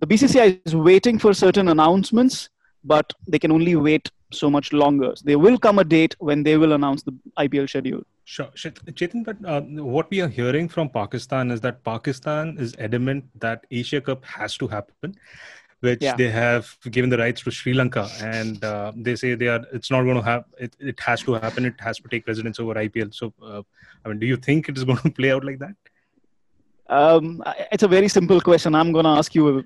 the BCCI is waiting for certain announcements, but they can only wait so much longer. There will come a date when they will announce the IPL schedule. Sure, Chetan, but uh, what we are hearing from Pakistan is that Pakistan is adamant that Asia Cup has to happen which yeah. they have given the rights to Sri Lanka, and uh, they say they are. It's not going to have. It, it has to happen. It has to take precedence over IPL. So, uh, I mean, do you think it is going to play out like that? Um, it's a very simple question. I'm going to ask you a,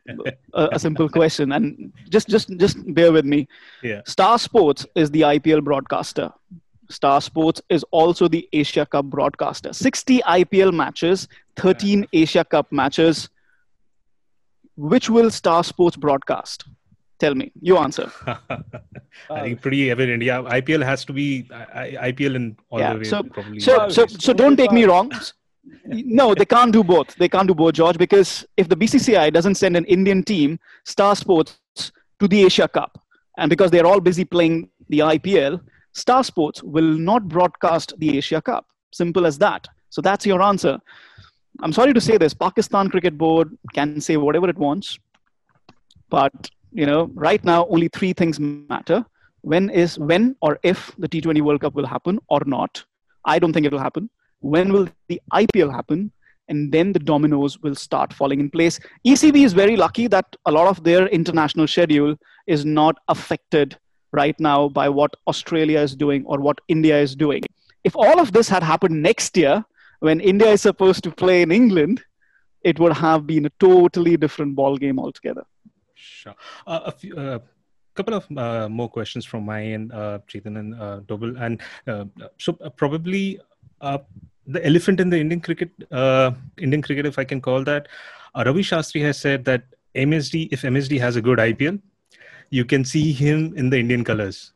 a, a, simple question, and just just just bear with me. Yeah. Star Sports is the IPL broadcaster. Star Sports is also the Asia Cup broadcaster. 60 IPL matches, 13 Asia Cup matches, which will Star Sports broadcast? Tell me. You answer. I think pretty evident. Yeah, IPL has to be I, IPL in all yeah. the way. So, probably. so, so, so don't take me wrong. no, they can't do both. They can't do both, George, because if the BCCI doesn't send an Indian team, Star Sports, to the Asia Cup, and because they're all busy playing the IPL, Star Sports will not broadcast the Asia Cup. Simple as that. So that's your answer. I'm sorry to say this, Pakistan Cricket Board can say whatever it wants, but you know, right now only three things matter. When is when or if the T20 World Cup will happen or not? I don't think it will happen. When will the IPL happen? And then the dominoes will start falling in place. ECB is very lucky that a lot of their international schedule is not affected right now by what Australia is doing or what India is doing. If all of this had happened next year, when India is supposed to play in England, it would have been a totally different ball game altogether. Sure. Uh, a few, uh, couple of uh, more questions from my end, uh, Chetan and uh, Dobell. And uh, so uh, probably uh, the elephant in the Indian cricket, Indian cricket, if I can call that, Ravi Shastri has said that MSD, if MSD has a good IPL, you can see him in the Indian colors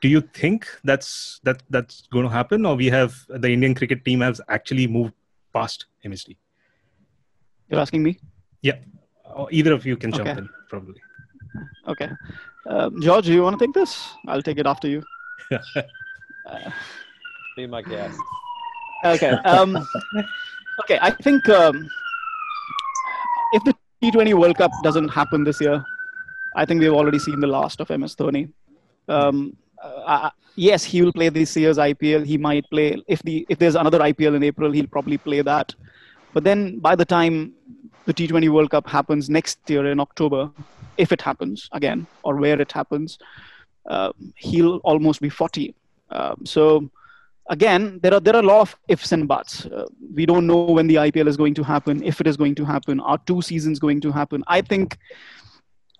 do you think that's that that's going to happen? Or we have the indian cricket team has actually moved past msd you're asking me? Yeah. Or either of you can jump okay. in probably. Okay. Um, george do you want to take this? I'll take it after you. Uh, be my guest. Okay um, okay i think um, if the t20 world cup doesn't happen this year i think we've already seen the last of ms dhoni. Um, uh, yes, he will play this year's IPL. He might play if the if there's another IPL in April, he'll probably play that. But then by the time the T20 World Cup happens next year in October, if it happens again or where it happens, uh, he'll almost be 40. Uh, so again, there are there are a lot of ifs and buts. Uh, we don't know when the IPL is going to happen, if it is going to happen, are two seasons going to happen? I think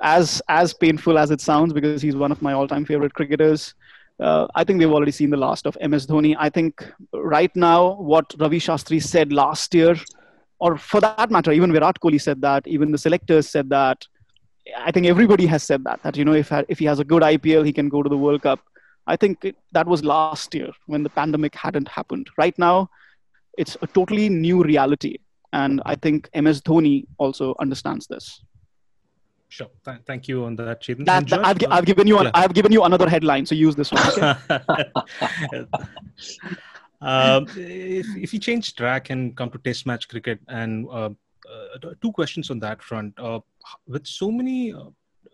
as as painful as it sounds, because he's one of my all-time favorite cricketers. Uh, I think we've already seen the last of MS Dhoni. I think right now, what Ravi Shastri said last year, or for that matter, even Virat Kohli said that, even the selectors said that. I think everybody has said that. That you know, if if he has a good IPL, he can go to the World Cup. I think that was last year when the pandemic hadn't happened. Right now, it's a totally new reality, and I think MS Dhoni also understands this. Sure. Th- thank you on that, Chetan. That, I've, I've given you an, yeah. I've given you another headline, so use this one. Okay? um, if if you change track and come to Test match cricket, and uh, uh, two questions on that front, uh, with so many uh,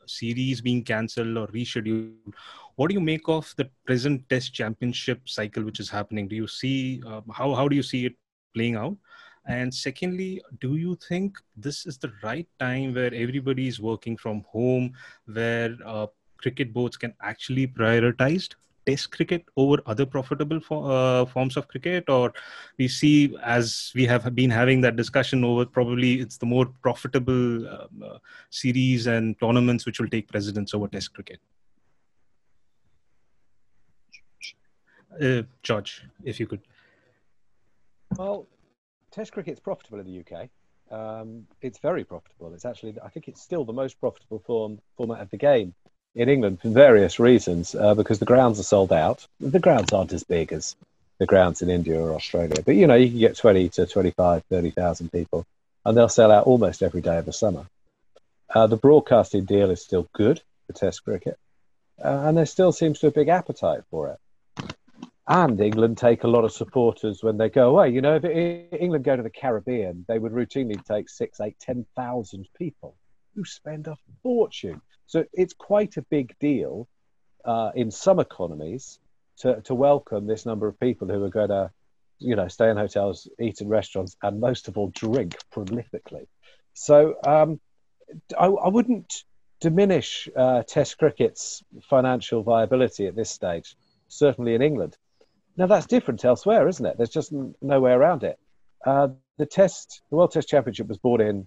series being cancelled or rescheduled, what do you make of the present Test Championship cycle which is happening? Do you see uh, how how do you see it playing out? And secondly, do you think this is the right time where everybody is working from home, where uh, cricket boards can actually prioritize test cricket over other profitable for, uh, forms of cricket? Or we see as we have been having that discussion over probably it's the more profitable um, uh, series and tournaments which will take precedence over test cricket. Uh, george if you could. Well Test cricket's profitable in the UK. Um, it's very profitable. It's actually, I think, it's still the most profitable form format of the game in England for various reasons. Uh, because the grounds are sold out. The grounds aren't as big as the grounds in India or Australia. But you know, you can get 20 to 25, 30,000 people, and they'll sell out almost every day of the summer. Uh, the broadcasting deal is still good for Test cricket, uh, and there still seems to be a big appetite for it. And England take a lot of supporters when they go away. You know, if England go to the Caribbean, they would routinely take six, eight, ten thousand people who spend a fortune. So it's quite a big deal uh, in some economies to, to welcome this number of people who are going to, you know, stay in hotels, eat in restaurants, and most of all, drink prolifically. So um, I, I, wouldn't diminish uh, Test cricket's financial viability at this stage, certainly in England. Now that's different elsewhere, isn't it? There's just no way around it. Uh, the Test, the World Test Championship was brought in.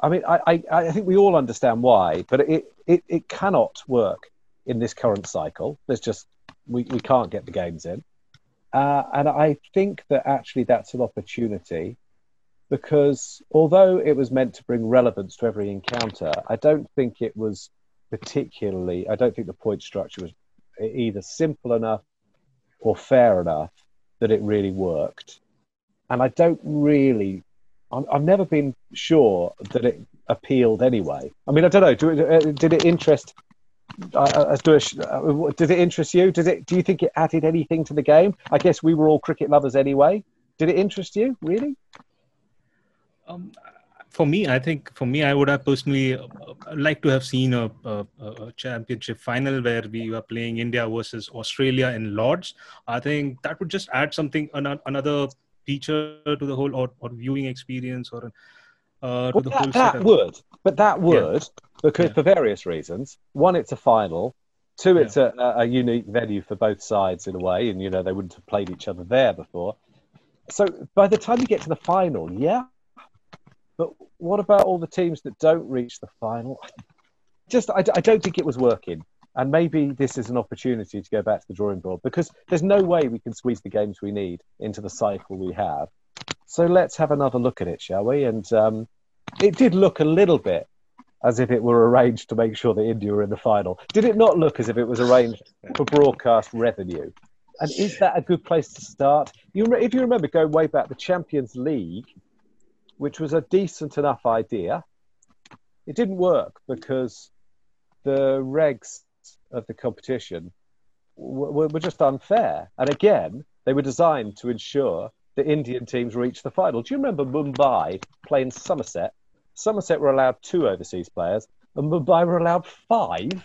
I mean, I, I, I think we all understand why, but it, it, it cannot work in this current cycle. There's just we, we can't get the games in. Uh, and I think that actually that's an opportunity because although it was meant to bring relevance to every encounter, I don't think it was particularly, I don't think the point structure was either simple enough or fair enough that it really worked. And I don't really, i have never been sure that it appealed anyway. I mean, I don't know, do, uh, did it interest uh, uh, uh, did it interest you? Did it? Do you think it added anything to the game? I guess we were all cricket lovers anyway. Did it interest you? Really? Um, for me, I think for me, I would have personally liked to have seen a, a, a, championship final where we were playing India versus Australia in Lords. I think that would just add something, another feature to the whole or, or viewing experience or uh, well, that, that would, but that would yeah. because yeah. for various reasons. One, it's a final. Two, it's yeah. a, a unique venue for both sides in a way, and you know they wouldn't have played each other there before. So by the time you get to the final, yeah. But what about all the teams that don't reach the final? Just, I, I don't think it was working. And maybe this is an opportunity to go back to the drawing board because there's no way we can squeeze the games we need into the cycle we have. So let's have another look at it, shall we? And um, it did look a little bit as if it were arranged to make sure that India were in the final. Did it not look as if it was arranged for broadcast revenue? And is that a good place to start? You, if you remember going way back, the Champions League, which was a decent enough idea, it didn't work because the regs of the competition were, were just unfair. And again, they were designed to ensure the Indian teams reached the final. Do you remember Mumbai playing Somerset? Somerset were allowed two overseas players, and Mumbai were allowed five.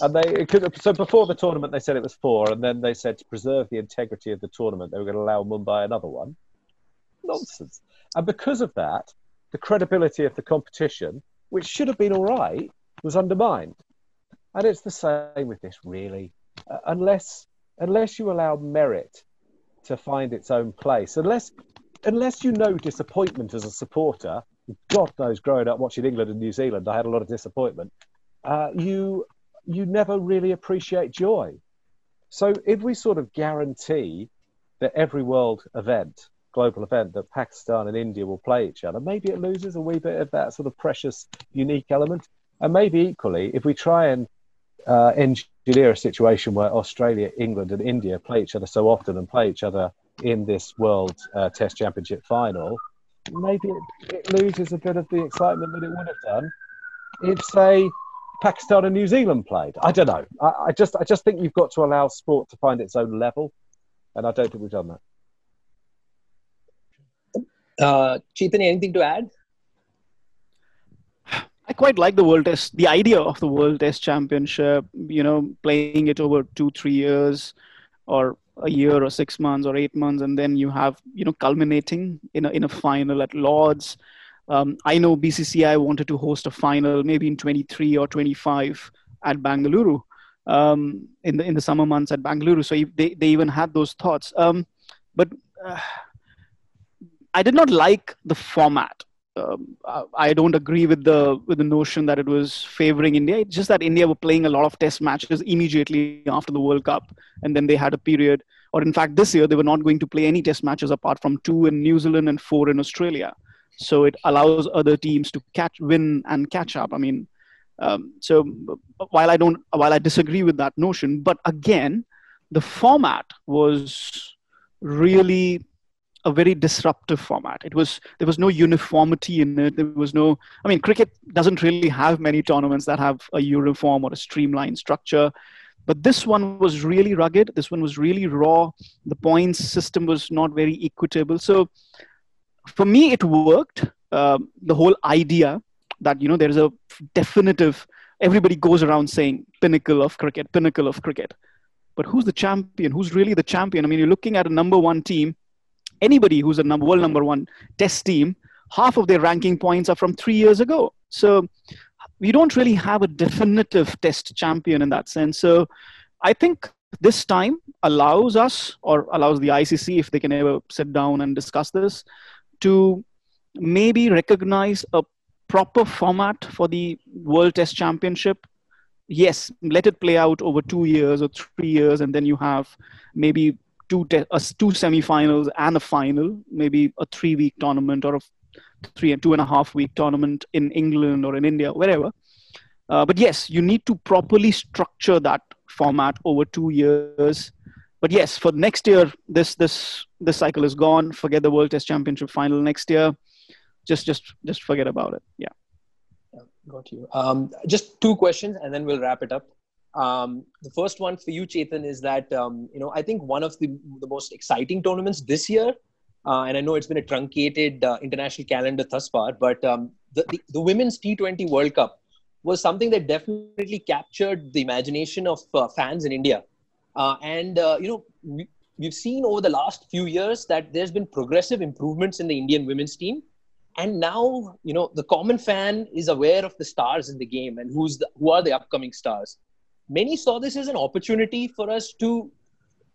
And they could, so before the tournament they said it was four, and then they said to preserve the integrity of the tournament they were going to allow Mumbai another one. Nonsense. And because of that, the credibility of the competition, which should have been all right, was undermined. And it's the same with this, really. Uh, unless unless you allow merit to find its own place. Unless unless you know disappointment as a supporter, God knows, growing up watching England and New Zealand, I had a lot of disappointment. Uh, you you never really appreciate joy. So if we sort of guarantee that every world event, global event, that Pakistan and India will play each other, maybe it loses a wee bit of that sort of precious, unique element. And maybe equally, if we try and uh, engineer a situation where Australia, England, and India play each other so often and play each other in this World uh, Test Championship final, maybe it, it, loses a bit of the excitement that it would have done if, say, Pakistan and New Zealand played. I don't know. I, I just, I just think you've got to allow sport to find its own level, and I don't think we've done that. Uh, Chetan, anything to add? I quite like the World Test, the idea of the World Test Championship, you know, playing it over two, three years or a year or six months or eight months, and then you have, you know, culminating in a, in a final at Lords. Um, I know BCCI wanted to host a final maybe in 23 or 25 at Bangalore um, in, the, in the summer months at Bangalore. So they, they even had those thoughts. Um, but uh, I did not like the format um, I don't agree with the with the notion that it was favoring India. It's just that India were playing a lot of Test matches immediately after the World Cup, and then they had a period, or in fact, this year they were not going to play any Test matches apart from two in New Zealand and four in Australia. So it allows other teams to catch, win, and catch up. I mean, um, so while I don't, while I disagree with that notion, but again, the format was really a very disruptive format. It was there was no uniformity in it. There was no. I mean, cricket doesn't really have many tournaments that have a uniform or a streamlined structure. But this one was really rugged. This one was really raw. The points system was not very equitable. So for me, it worked. Uh, the whole idea that you know there is a definitive. Everybody goes around saying pinnacle of cricket, pinnacle of cricket. But who's the champion? Who's really the champion? I mean, you're looking at a number one team anybody who's a number, world number one test team, half of their ranking points are from three years ago. So we don't really have a definitive test champion in that sense. So I think this time allows us or allows the ICC, if they can ever sit down and discuss this, to maybe recognize a proper format for the World Test Championship. Yes, let it play out over two years or three years, and then you have maybe two te- uh, two semifinals and a final, maybe a three week tournament or a three and two and a half week tournament in England or in India, wherever. Uh, but yes, you need to properly structure that format over two years. But yes, for next year, this this this cycle is gone. Forget the World Test Championship final next year. Just just just forget about it. Yeah. Got you. Um, just two questions, and then we'll wrap it up. Um, the first one for you, Chetan, is that um, you know I think one of the the most exciting tournaments this year, uh, and I know it's been a truncated uh, international calendar thus far, but um, the, the, the women's T20 World Cup was something that definitely captured the imagination of uh, fans in India, uh, and uh, you know. We, we've seen over the last few years that there's been progressive improvements in the Indian women's team, and now you know the common fan is aware of the stars in the game and who's the, who are the upcoming stars many saw this as an opportunity for us to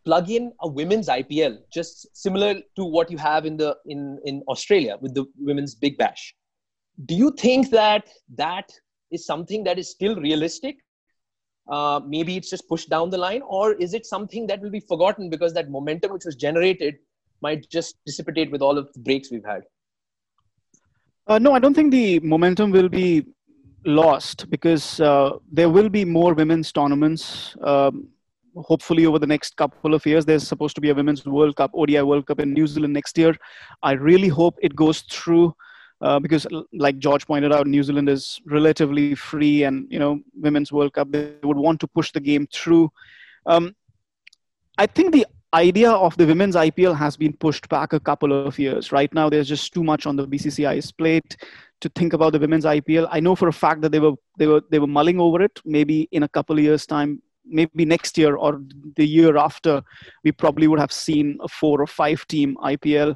plug in a women's IPL, just similar to what you have in the in in Australia with the women's Big Bash. Do you think that that is something that is still realistic? Uh, maybe it's just pushed down the line, or is it something that will be forgotten because that momentum which was generated might just dissipate with all of the breaks we've had? Uh, no, I don't think the momentum will be lost because uh, there will be more women's tournaments. Um, hopefully, over the next couple of years, there's supposed to be a women's World Cup, ODI World Cup in New Zealand next year. I really hope it goes through. Uh, because like george pointed out new zealand is relatively free and you know women's world cup they would want to push the game through um, i think the idea of the women's IPL has been pushed back a couple of years. Right now, there's just too much on the BCCI's plate to think about the women's IPL. I know for a fact that they were they were they were mulling over it. Maybe in a couple of years' time, maybe next year or the year after, we probably would have seen a four or five team IPL,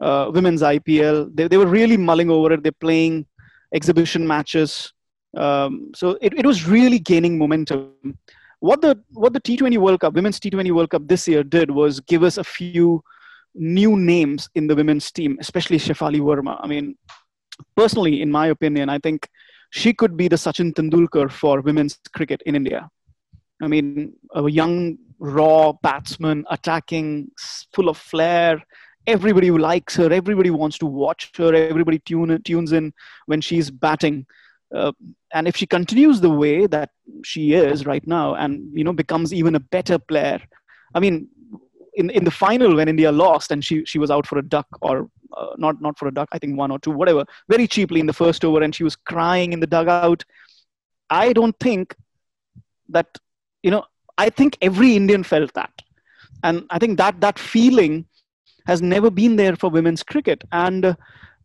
uh, women's IPL. They they were really mulling over it. They're playing exhibition matches. Um, so it, it was really gaining momentum what the what the T20 World Cup, women's T20 World Cup this year did was give us a few new names in the women's team, especially Shefali Verma. I mean, personally, in my opinion, I think she could be the Sachin Tendulkar for women's cricket in India. I mean, a young, raw batsman, attacking, full of flair. Everybody likes her. Everybody wants to watch her. Everybody tune, tunes in when she's batting. Uh, and if she continues the way that she is right now and you know becomes even a better player i mean in, in the final when india lost and she, she was out for a duck or uh, not not for a duck i think one or two whatever very cheaply in the first over and she was crying in the dugout. I don't think that you know i think every indian felt that. And i think that that feeling has never been there for women's cricket. And uh,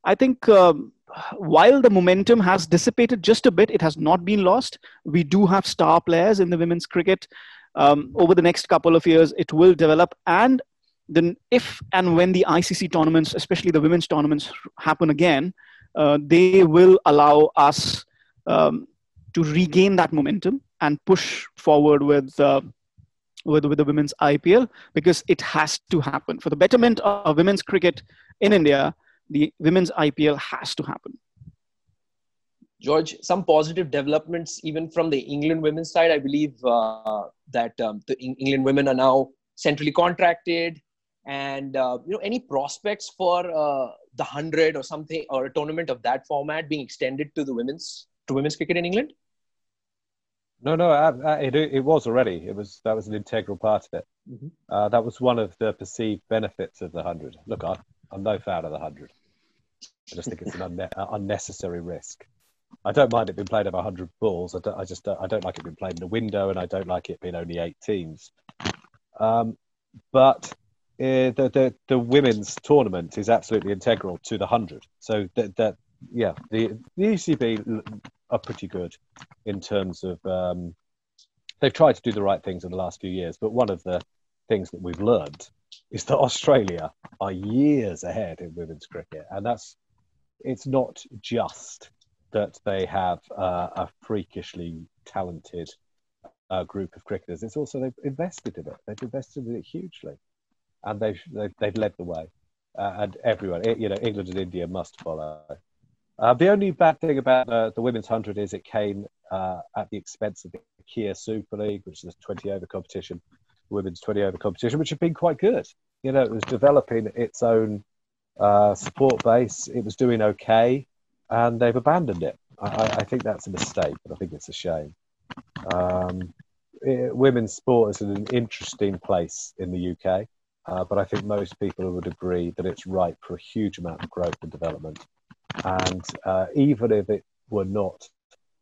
i think um, while the momentum has dissipated just a bit, it has not been lost. We do have star players in the women's cricket. Um, over the next couple of years, it will develop. And then, if and when the ICC tournaments, especially the women's tournaments, happen again, uh, they will allow us um, to regain that momentum and push forward with. Uh, with, with the women's IPL because it has to happen for the betterment of women's cricket in India the women's IPL has to happen. George, some positive developments even from the England women's side. I believe uh, that um, the England women are now centrally contracted, and uh, you know any prospects for uh, the hundred or something or a tournament of that format being extended to the women's to women's cricket in England. No, no, I, I, it, it was already. It was that was an integral part of it. Uh, that was one of the perceived benefits of the 100. Look, I, I'm no fan of the 100. I just think it's an unne- uh, unnecessary risk. I don't mind it being played over 100 balls. I, don't, I just don't, I don't like it being played in a window, and I don't like it being only eight teams. Um, but uh, the, the the women's tournament is absolutely integral to the 100. So that yeah, the the ECB are pretty good in terms of um, they've tried to do the right things in the last few years. But one of the things that we've learned is that Australia are years ahead in women's cricket, and that's it's not just that they have uh, a freakishly talented uh, group of cricketers. It's also they've invested in it. They've invested in it hugely, and they've they've, they've led the way. Uh, and everyone, you know, England and India must follow. Uh, the only bad thing about the, the women's hundred is it came uh, at the expense of the Kia Super League, which is a 20 over competition, women's 20 over competition, which had been quite good. You know, it was developing its own uh, support base. It was doing okay, and they've abandoned it. I, I think that's a mistake, but I think it's a shame. Um, it, women's sport is an interesting place in the UK, uh, but I think most people would agree that it's ripe for a huge amount of growth and development. And uh, even if it were not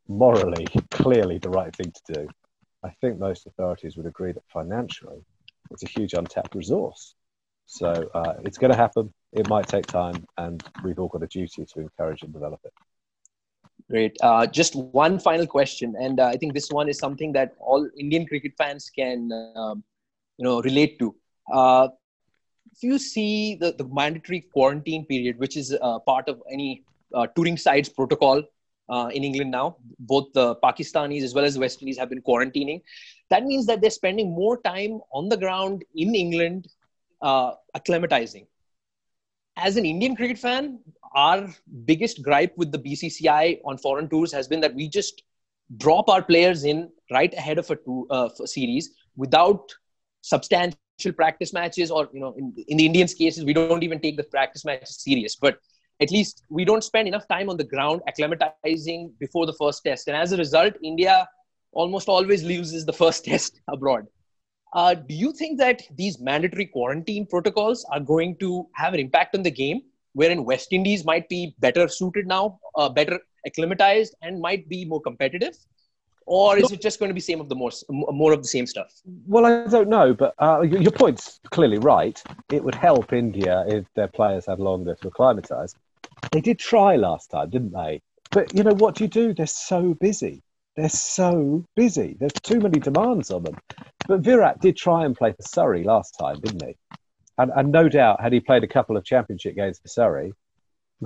morally clearly the right thing to do, I think most authorities would agree that financially it's a huge untapped resource. So uh, it's going to happen. It might take time, and we've all got a duty to encourage and develop it. Great. Uh, just one final question, and uh, I think this one is something that all Indian cricket fans can, um, you know, relate to. Uh, if you see the, the mandatory quarantine period, which is uh, part of any uh, touring side's protocol uh, in England now, both the Pakistanis as well as the West Indies have been quarantining. That means that they're spending more time on the ground in England acclimatizing as an Indian cricket fan, our biggest gripe with the BCCI on foreign tours has been that we just drop our players in right ahead of a, tour, uh, series without substantial practice matches, or you know, in, in the Indians' cases, we don't even take the practice matches serious. But at least we don't spend enough time on the ground acclimatizing before the first test, and as a result, India almost always loses the first test abroad. Uh, do you think that these mandatory quarantine protocols are going to have an impact on the game, wherein West Indies might be better suited now, uh, better acclimatized, and might be more competitive? Or is it just going to be same of the more more of the same stuff? Well, I don't know, but uh, your point's clearly right. It would help India if their players had longer to acclimatise. They did try last time, didn't they? But you know what do you do? They're so busy. They're so busy. There's too many demands on them. But Virat did try and play for Surrey last time, didn't he? And, and no doubt, had he played a couple of championship games for Surrey,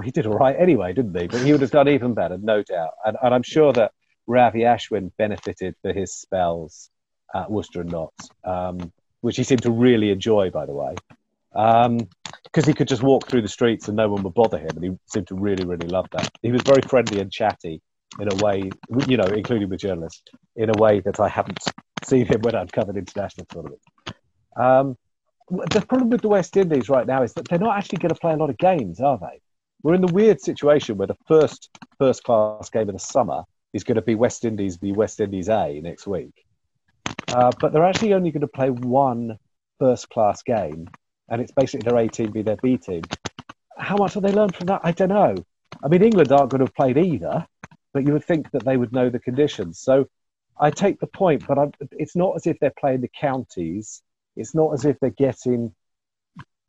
he did all right anyway, didn't he? But he would have done even better, no doubt. And, and I'm sure that Ravi Ashwin benefited for his spells at Worcester and Notts, um, which he seemed to really enjoy, by the way, because um, he could just walk through the streets and no one would bother him, and he seemed to really, really love that. He was very friendly and chatty in a way, you know, including with journalists, in a way that I haven't seen him when I've covered international tournaments. Um, the problem with the West Indies right now is that they're not actually going to play a lot of games, are they? We're in the weird situation where the first first class game of the summer is going to be West Indies v West Indies A next week. Uh, but they're actually only going to play one first class game, and it's basically their A team v their B team. How much have they learned from that? I don't know. I mean, England aren't going to have played either, but you would think that they would know the conditions. So I take the point, but I'm, it's not as if they're playing the counties. It's not as if they're getting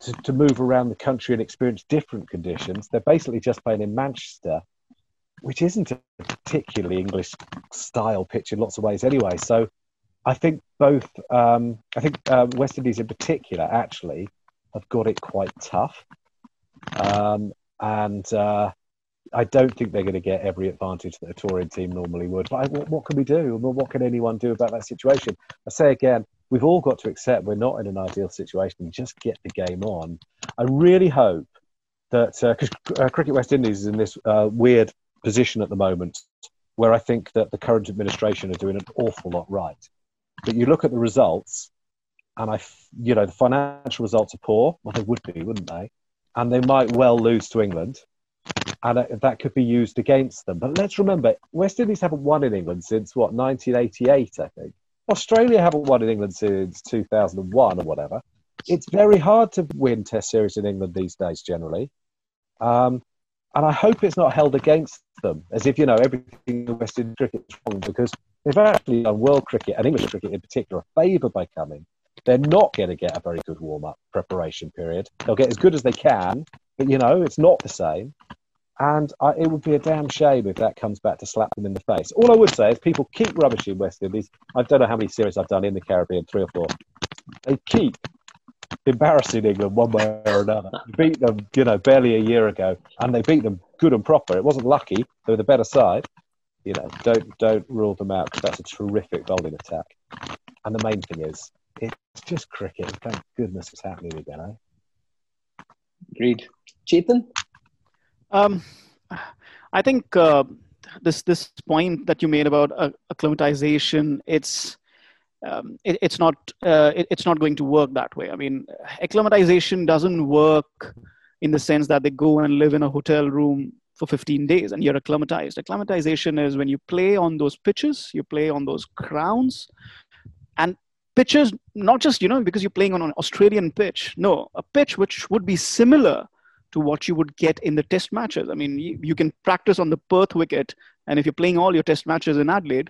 to, to move around the country and experience different conditions. They're basically just playing in Manchester, which isn't a particularly English style pitch in lots of ways anyway. So I think both, um, I think uh, West Indies in particular actually have got it quite tough. Um, and uh, I don't think they're going to get every advantage that a touring team normally would. But I, what, what, can we do? What can anyone do about that situation? I say again, we've all got to accept we're not in an ideal situation. Just get the game on. I really hope that because uh, uh, Cricket West Indies is in this uh, weird position at the moment, where I think that the current administration are doing an awful lot right. But you look at the results, and I, you know, the financial results are poor. Well, they would be, wouldn't they? And they might well lose to England and that could be used against them. But let's remember, West Indies haven't won in England since what 1988, I think. Australia haven't won in England since 2001 or whatever. It's very hard to win Test series in England these days, generally. Um, and I hope it's not held against them as if, you know, everything in West Indies cricket is wrong because they've actually done world cricket and English cricket in particular a favour by coming. They're not going to get a very good warm up preparation period. They'll get as good as they can, but, you know, it's not the same. And I, it would be a damn shame if that comes back to slap them in the face. All I would say is people keep rubbishing West Indies. I don't know how many series I've done in the Caribbean, three or four. They keep embarrassing England one way or another. Beat them, you know, barely a year ago, and they beat them good and proper. It wasn't lucky; they were the better side. You know, don't don't rule them out because that's a terrific bowling attack. And the main thing is, it's just cricket. Thank goodness it's happening again. Eh? Agreed. Chetan? Um, I think uh, this this point that you made about uh, acclimatization, it's um, it, it's not uh, it, it's not going to work that way. I mean, acclimatization doesn't work in the sense that they go and live in a hotel room for 15 days and you're acclimatized. Acclimatization is when you play on those pitches, you play on those grounds, and pitches not just you know because you're playing on an Australian pitch. No, a pitch which would be similar to what you would get in the test matches. I mean, you, you can practice on the Perth wicket, and if you're playing all your test matches in Adelaide,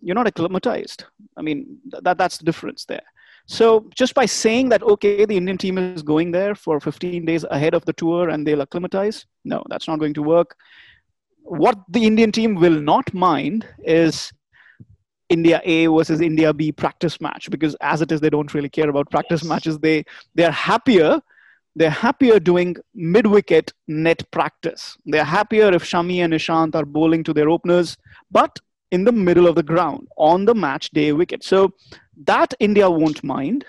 you're not acclimatized. I mean, that, that's the difference there. So just by saying that, okay, the Indian team is going there for 15 days ahead of the tour and they'll acclimatize, no, that's not going to work. What the Indian team will not mind is India A versus India B practice match because as it is, they don't really care about practice yes. matches. They they are happier. They're happier doing mid-wicket net practice. They're happier if Shami and Ishant are bowling to their openers, but in the middle of the ground on the match day wicket. So that India won't mind.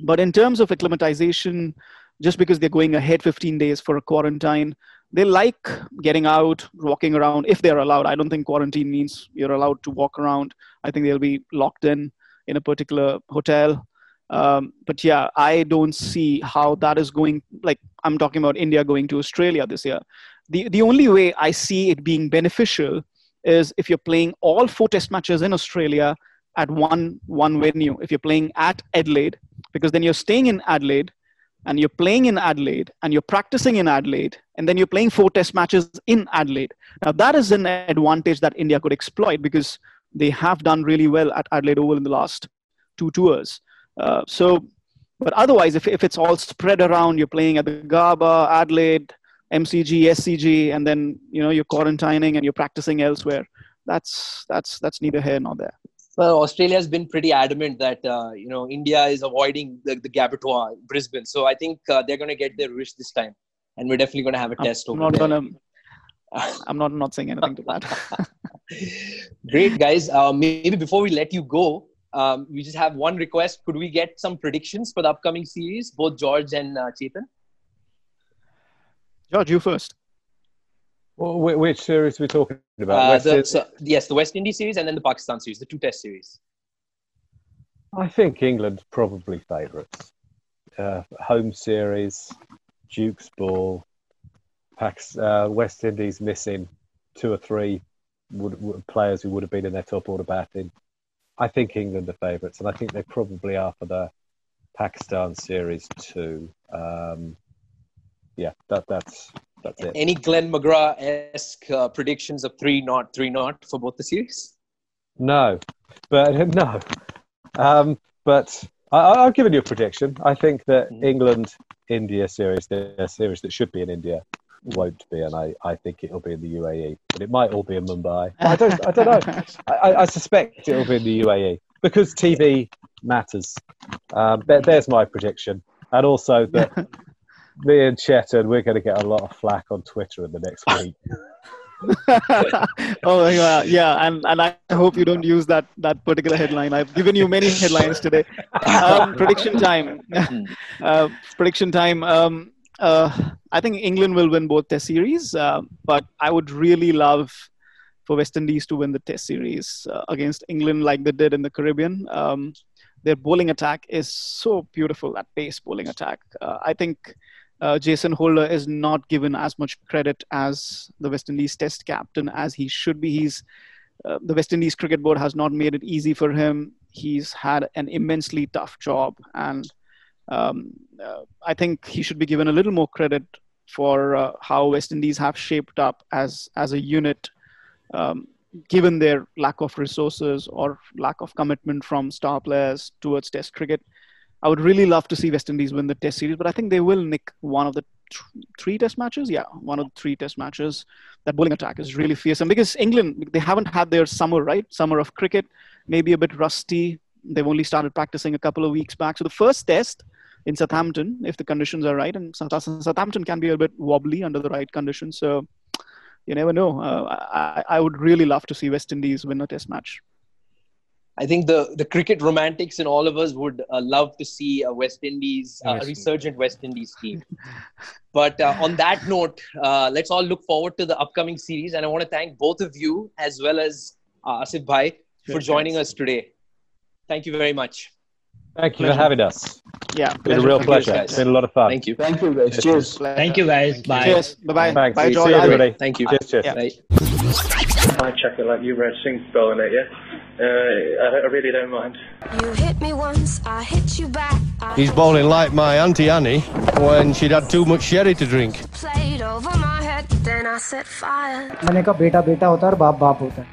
But in terms of acclimatization, just because they're going ahead 15 days for a quarantine, they like getting out, walking around if they're allowed. I don't think quarantine means you're allowed to walk around. I think they'll be locked in in a particular hotel. Um, but yeah, I don't see how that is going. Like I'm talking about India going to Australia this year. The the only way I see it being beneficial is if you're playing all four test matches in Australia at one one venue. If you're playing at Adelaide, because then you're staying in Adelaide and you're playing in Adelaide and you're practicing in Adelaide and then you're playing four test matches in Adelaide. Now that is an advantage that India could exploit because they have done really well at Adelaide Oval in the last two tours. Uh, so, but otherwise, if, if it's all spread around, you're playing at the Gabba, Adelaide, MCG, SCG, and then you know you're quarantining and you're practicing elsewhere. That's that's that's neither here nor there. Well, Australia has been pretty adamant that uh, you know India is avoiding the, the Gabbatoir, Brisbane. So I think uh, they're going to get their wish this time, and we're definitely going to have a I'm test over not. Gonna, I'm not not saying anything to that. Great guys. Uh, maybe before we let you go, um, we just have one request. Could we get some predictions for the upcoming series, both George and uh, Chetan? George, you first. Well, which series are we talking about? Uh, the, so, yes, the West Indies series and then the Pakistan series, the two Test series. I think England probably favourites. Uh, home series, Duke's ball, Pax, uh, West Indies missing two or three would, would, players who would have been in their top order batting. I think England are favourites, and I think they probably are for the Pakistan series too. Um, yeah, that that's that's it. Any Glenn McGrath esque uh, predictions of three not three not for both the series? No, but no. Um, but I, have given you a prediction. I think that mm. England India series, the series that should be in India, won't be, and I, I think it'll be in the UAE. But it might all be in Mumbai. I don't I don't know. I, I suspect it'll be in the UAE because TV matters. Um, there, there's my prediction, and also that me and Chetan, we're going to get a lot of flack on Twitter in the next week. oh yeah, yeah, and and I hope you don't use that that particular headline. I've given you many headlines today. Um, prediction time. uh, prediction time. Um, uh, I think England will win both Test series, uh, but I would really love for West Indies to win the Test series uh, against England, like they did in the Caribbean. Um, their bowling attack is so beautiful. That pace bowling attack. Uh, I think uh, Jason Holder is not given as much credit as the West Indies Test captain as he should be. He's uh, the West Indies Cricket Board has not made it easy for him. he's had an immensely tough job, and um, uh, I think he should be given a little more credit for uh, how West Indies have shaped up as as a unit, um, given their lack of resources or lack of commitment from star players towards Test cricket. I would really love to see West Indies win the Test series, but I think they will nick one of the th- three Test matches. Yeah, one of the three Test matches. That bowling attack is really fearsome because England they haven't had their summer right, summer of cricket, maybe a bit rusty. They've only started practicing a couple of weeks back. So the first Test in Southampton, if the conditions are right, and Southampton can be a bit wobbly under the right conditions. So you never know. Uh, I, I would really love to see West Indies win a Test match. I think the, the cricket romantics in all of us would uh, love to see a West Indies, uh, a resurgent West Indies team. but uh, on that note, uh, let's all look forward to the upcoming series. And I want to thank both of you as well as uh, Asif Bhai for Sure, joining us today. Thank you very much. Thank you Pleasure. for having us. Yeah, It's been a real Thank pleasure. guys. It's been a lot of fun. Thank you. Thank you, guys. Cheers. Thank you, guys. Bye. Cheers. Bye-bye. Thanks. Bye, See George. you, everybody. Thank you. Cheers, cheers. Yeah. Bye. I check it like you read Singh bowling it, yeah? Uh, I, I really don't mind. You hit me once, I hit you back. I He's bowling like my Auntie Annie when she'd had too much sherry to drink. played over my head, then I set fire. मैंने कहा बेटा बेटा होता है और बाप बाप होता है